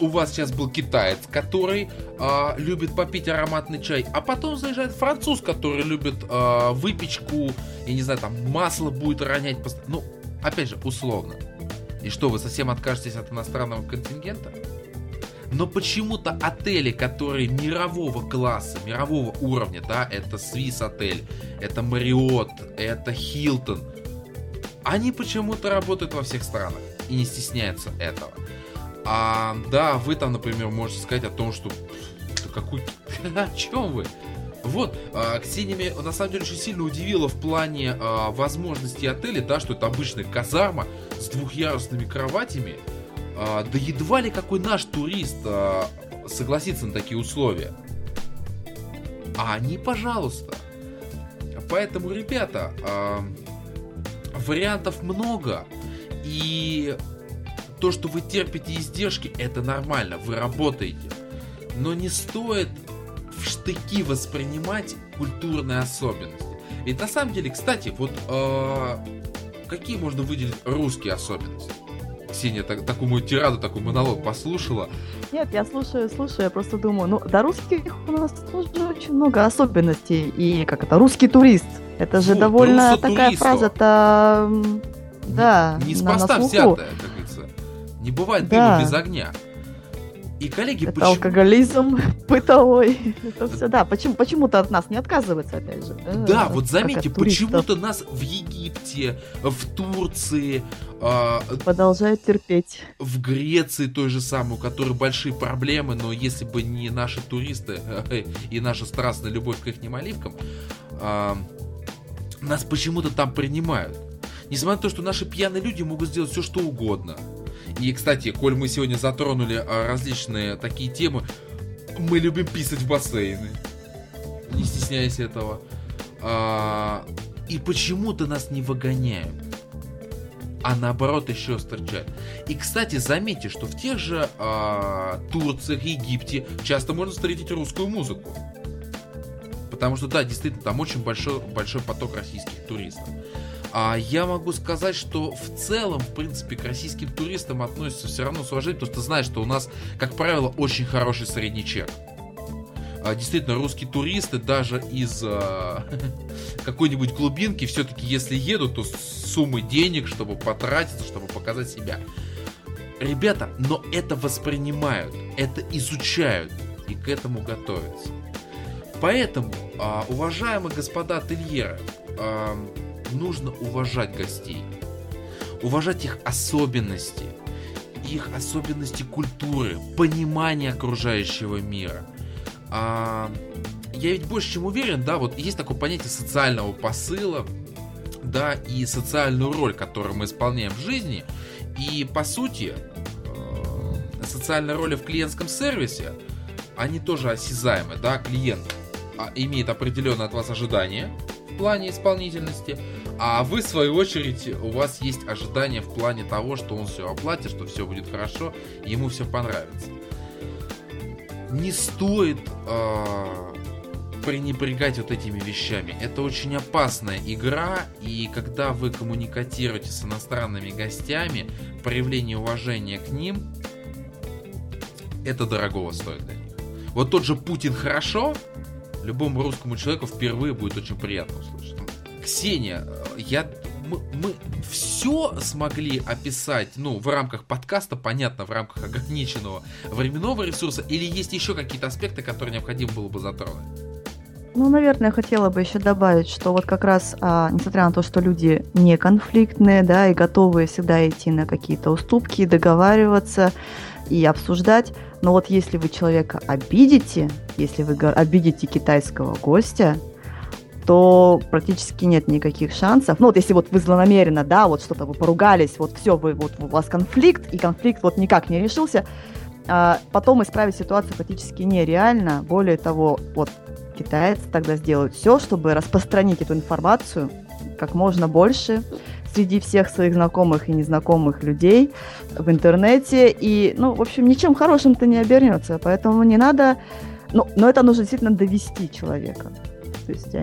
У вас сейчас был китаец, который э, любит попить ароматный чай, а потом заезжает француз, который любит э, выпечку, я не знаю, там масло будет ронять. Ну, опять же, условно. И что, вы совсем откажетесь от иностранного контингента? Но почему-то отели, которые мирового класса, мирового уровня, да, это Swiss отель, это Marriott, это Hilton, они почему-то работают во всех странах и не стесняются этого. А, да, вы там, например, можете сказать о том, что какой... о чем вы? Вот, э, Ксения меня на самом деле очень сильно удивила в плане э, возможностей отеля, да, что это обычная казарма с двухъярусными кроватями. Э, да едва ли какой наш турист э, согласится на такие условия. А они, пожалуйста. Поэтому, ребята, э, вариантов много. И то, что вы терпите издержки, это нормально, вы работаете. Но не стоит в штыки воспринимать культурные особенности. Ведь на самом деле, кстати, вот э, какие можно выделить русские особенности? Ксения так, такую мою тираду, такой монолог послушала.
Нет, я слушаю, слушаю, я просто думаю, ну, до русских у нас тоже очень много особенностей. И как это, русский турист. Это же
Вот,
довольно такая фраза-то, да,
Не спаста
слуху.
взятая, как говорится. Не бывает
Да.
дыма без огня. И, коллеги,
Это
почему...
алкоголизм бытовой. Это все, да. Почему, почему-то от нас не отказываются, опять же.
Да,
э,
вот заметьте, почему-то нас в Египте, в Турции, а,
Продолжают терпеть.
в Греции той же самой, у которой большие проблемы, но если бы не наши туристы и наша страстная любовь к их оливкам, а, нас почему-то там принимают. Несмотря на то, что наши пьяные люди могут сделать все, что угодно. И, кстати, коль мы сегодня затронули а, различные такие темы, мы любим писать в бассейны. Не стесняясь этого. А, и почему-то нас не выгоняют а наоборот еще острчают. И, кстати, заметьте, что в тех же а, Турциях, Египте часто можно встретить русскую музыку. Потому что, да, действительно, там очень большой, большой поток российских туристов. А я могу сказать, что в целом, в принципе, к российским туристам относятся все равно с уважением, потому что знаешь, что у нас, как правило, очень хороший средний чек. А, действительно, русские туристы даже из а, какой-нибудь глубинки все-таки, если едут, то суммы денег, чтобы потратиться, чтобы показать себя. Ребята, но это воспринимают, это изучают и к этому готовятся. Поэтому, а, уважаемые господа ательеры, нужно уважать гостей, уважать их особенности, их особенности культуры, понимание окружающего мира. А, я ведь больше чем уверен, да, вот есть такое понятие социального посыла, да, и социальную роль, которую мы исполняем в жизни. И по сути, э, социальная роль в клиентском сервисе, они тоже осязаемы, да, клиент а, имеет определенное от вас ожидание плане исполнительности, а вы, в свою очередь, у вас есть ожидания в плане того, что он все оплатит, что все будет хорошо, ему все понравится. Не стоит э, пренебрегать вот этими вещами. Это очень опасная игра, и когда вы коммуникатируете с иностранными гостями, проявление уважения к ним, это дорогого стоит для них. Вот тот же Путин хорошо, любому русскому человеку впервые будет очень приятно услышать. Ксения, я мы, мы все смогли описать, ну, в рамках подкаста, понятно, в рамках ограниченного временного ресурса, или есть еще какие-то аспекты, которые необходимо было бы затронуть?
Ну, наверное, хотела бы еще добавить, что вот как раз, а, несмотря на то, что люди не конфликтные, да, и готовы всегда идти на какие-то уступки, договариваться и обсуждать, но вот если вы человека обидите, если вы обидите китайского гостя, то практически нет никаких шансов. Ну вот если вот вы злонамеренно, да, вот что-то вы поругались, вот все, вы, вот у вас конфликт, и конфликт вот никак не решился, а, потом исправить ситуацию практически нереально. Более того, вот китайцы тогда сделают все, чтобы распространить эту информацию как можно больше среди всех своих знакомых и незнакомых людей в интернете. И, ну, в общем, ничем хорошим-то не обернется. Поэтому не надо... Ну, но это нужно действительно довести человека. То есть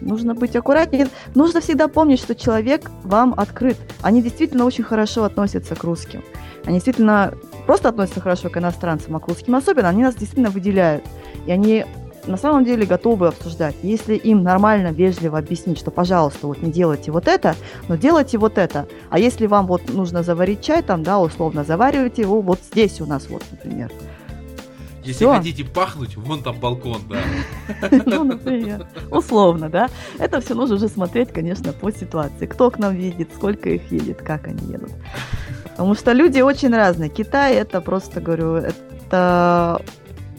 нужно быть аккуратнее. Нужно всегда помнить, что человек вам открыт. Они действительно очень хорошо относятся к русским. Они действительно просто относятся хорошо к иностранцам, а к русским особенно. Они нас действительно выделяют. И они на самом деле готовы обсуждать. Если им нормально, вежливо объяснить, что, пожалуйста, вот не делайте вот это, но делайте вот это. А если вам вот нужно заварить чай, там, да, условно, заваривайте его вот здесь у нас, вот, например.
Если
Всё.
хотите пахнуть, вон там балкон, да.
Ну, например, условно, да. Это все нужно уже смотреть, конечно, по ситуации. Кто к нам едет, сколько их едет, как они едут. Потому что люди очень разные. Китай это просто, говорю, это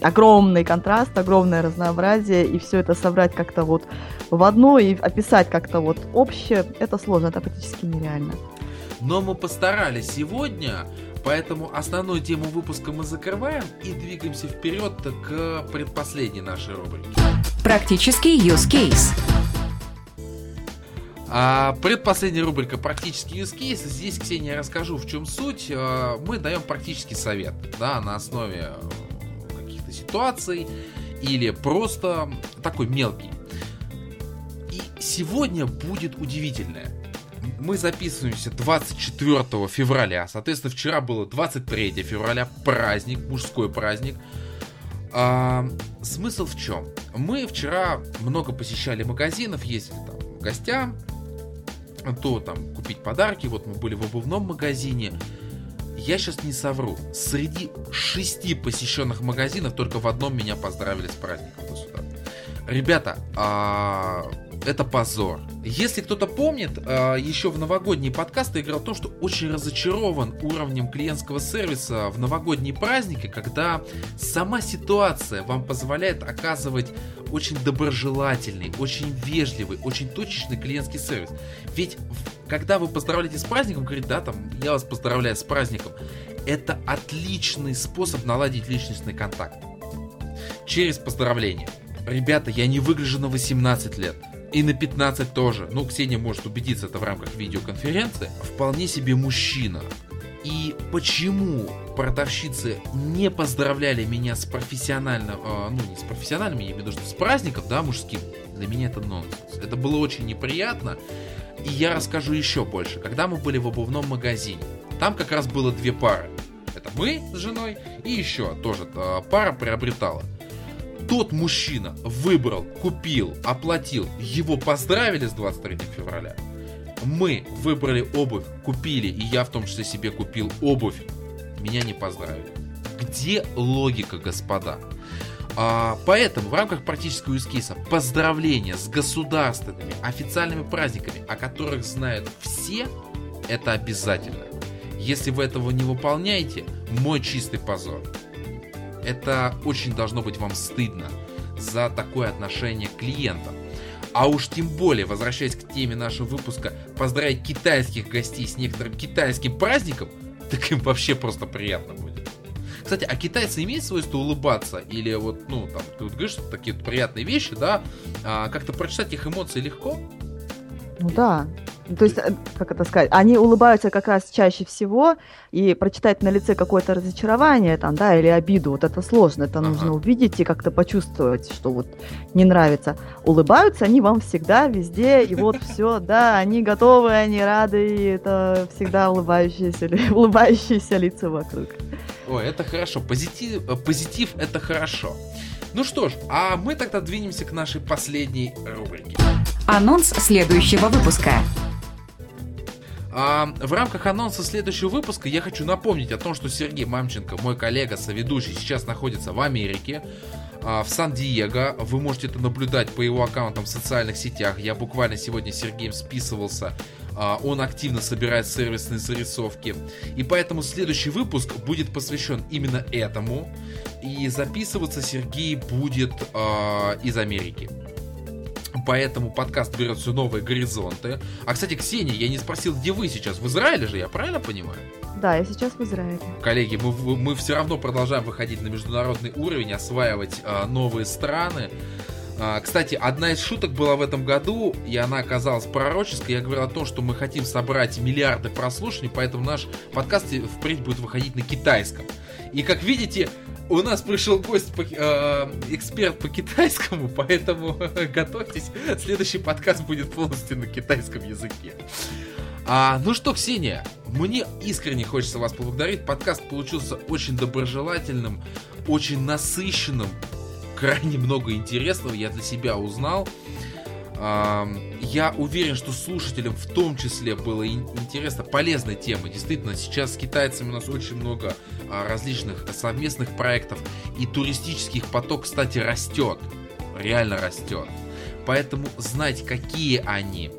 огромный контраст, огромное разнообразие, и все это собрать как-то вот в одно и описать как-то вот общее, это сложно, это практически нереально.
Но мы постарались сегодня, поэтому основную тему выпуска мы закрываем и двигаемся вперед к предпоследней нашей рубрике.
Практический use case.
А предпоследняя рубрика «Практический use case». Здесь, Ксения, я расскажу, в чем суть. А, Мы даем практический совет, да, на основе каких-то ситуаций или просто такой мелкий. И сегодня будет удивительное. мы записываемся 24 февраля. Соответственно, вчера было 23 февраля, праздник, мужской праздник. А, смысл в чем? Мы вчера много посещали магазинов, ездили там к гостям, то там купить подарки. Вот мы были в обувном магазине. Я сейчас не совру. Среди шести посещенных магазинов только в одном меня поздравили с праздником государства. Ребята, а, это позор. Если кто-то помнит, а, еще в новогодний подкаст я играл о том, что очень разочарован уровнем клиентского сервиса в новогодние праздники, когда сама ситуация вам позволяет оказывать очень доброжелательный, очень вежливый, очень точечный клиентский сервис. Ведь когда вы поздравляете с праздником, говорит, да, там, я вас поздравляю с праздником, это отличный способ наладить личностный контакт. Через поздравление. Ребята, я не выгляжу на 18 лет. И на 15 тоже. Ну, Ксения может убедиться это в рамках видеоконференции. Вполне себе мужчина. И почему продавщицы не поздравляли меня с профессиональным, э, ну не с профессиональным, я имею в виду, что с праздником, да, мужским, для меня это нонсенс. Это было очень неприятно. И я расскажу еще больше. Когда мы были в обувном магазине, там как раз было две пары. Это мы с женой и еще тоже э, пара приобретала тот мужчина выбрал, купил, оплатил, его поздравили с 23 февраля. Мы выбрали обувь, купили, и я в том числе себе купил обувь. Меня не поздравили. Где логика, господа? А, поэтому в рамках практического юзкейса поздравления с государственными официальными праздниками, о которых знают все, это обязательно. Если вы этого не выполняете, мой чистый позор это очень должно быть вам стыдно за такое отношение к клиентам. А уж тем более, возвращаясь к теме нашего выпуска, поздравить китайских гостей с некоторым китайским праздником, так им вообще просто приятно будет. Кстати, а китайцы имеют свойство улыбаться? Или вот, ну, там, ты вот говоришь, что такие вот приятные вещи, да, а, как-то прочитать их эмоции легко?
Ну да. То есть, э, как это сказать, они улыбаются как раз чаще всего, и прочитать на лице какое-то разочарование там, да, или обиду, вот это сложно, это ага. нужно увидеть и как-то почувствовать, что вот не нравится. Улыбаются они вам всегда, везде, и вот все, да, они готовы, они рады, и это всегда улыбающиеся, улыбающиеся лица вокруг.
Ой, это хорошо, позитив, э, позитив это хорошо. Ну что ж, а мы тогда двинемся к нашей последней рубрике.
Анонс следующего выпуска.
А, в рамках анонса следующего выпуска я хочу напомнить о том, что Сергей Мамченко, мой коллега, соведущий, сейчас находится в Америке, в Сан-Диего. Вы можете это наблюдать по его аккаунтам в социальных сетях. Я буквально сегодня с Сергеем списывался. А, он активно собирает сервисные зарисовки. И поэтому следующий выпуск будет посвящен именно этому. И записываться Сергей будет а, из Америки поэтому подкаст берет все новые горизонты. А, кстати, Ксения, я не спросил, где вы сейчас? В Израиле же, я правильно понимаю?
Да, я сейчас в Израиле.
Коллеги, мы, мы все равно продолжаем выходить на международный уровень, осваивать э, новые страны. А, кстати, одна из шуток была в этом году, и она оказалась пророческой. Я говорил о том, что мы хотим собрать миллиарды прослушаний, поэтому наш подкаст впредь будет выходить на китайском. И как видите, у нас пришел гость, по, э, эксперт по китайскому, поэтому готовьтесь, следующий подкаст будет полностью на китайском языке. А, ну что, Ксения, мне искренне хочется вас поблагодарить. Подкаст получился очень доброжелательным, очень насыщенным, крайне много интересного я для себя узнал. Я уверен, что слушателям в том числе было интересно, полезная тема. Действительно, сейчас с китайцами у нас очень много а, различных совместных проектов. И туристический поток, кстати, растет. Реально растет. Поэтому знать, какие они,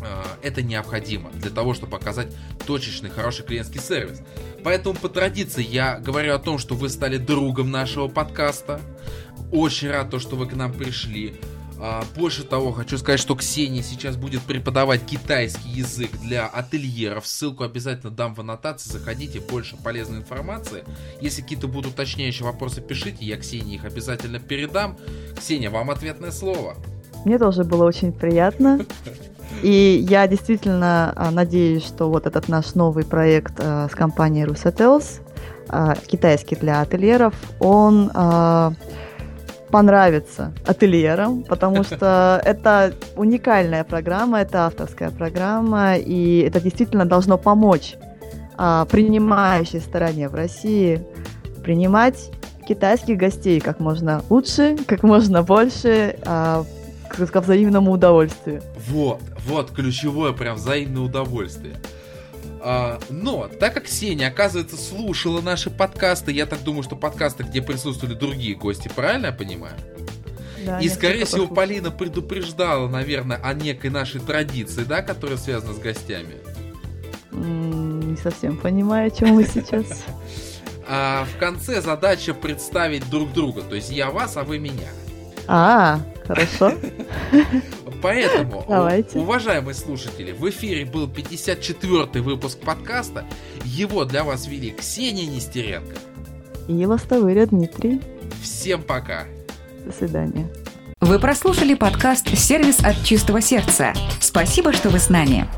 а, это необходимо для того, чтобы показать точечный, хороший клиентский сервис. Поэтому по традиции я говорю о том, что вы стали другом нашего подкаста. Очень рад то, что вы к нам пришли. А, больше того, хочу сказать, что Ксения сейчас будет преподавать китайский язык для ательеров. Ссылку обязательно дам в аннотации. Заходите, больше полезной информации. Если какие-то будут уточняющие вопросы, пишите. Я Ксении их обязательно передам. Ксения, вам ответное слово.
Мне тоже было очень приятно. И я действительно а, надеюсь, что вот этот наш новый проект а, с компанией Rusatels, китайский для ательеров, он понравится ательерам, потому что это уникальная программа, это авторская программа, и это действительно должно помочь а, принимающей стороне в России принимать китайских гостей как можно лучше, как можно больше, а, к, взаимному удовольствию.
Вот, вот ключевое прям взаимное удовольствие. А, но, так как Сеня, оказывается, слушала наши подкасты, я так думаю, что подкасты, где присутствовали другие гости, правильно я понимаю? Да, и, скорее всего, послушал. Полина предупреждала, наверное, о некой нашей традиции, да, которая связана с гостями.
Не совсем понимаю, о чем мы сейчас.
А в конце задача представить друг друга. То есть я вас, а вы меня.
А, хорошо.
Поэтому, Давайте. уважаемые слушатели, в эфире был 54-й выпуск подкаста. Его для вас вели Ксения Нестеренко.
И Ластовыря Дмитрий.
Всем пока.
До свидания.
Вы прослушали подкаст «Сервис от чистого сердца». Спасибо, что вы с нами.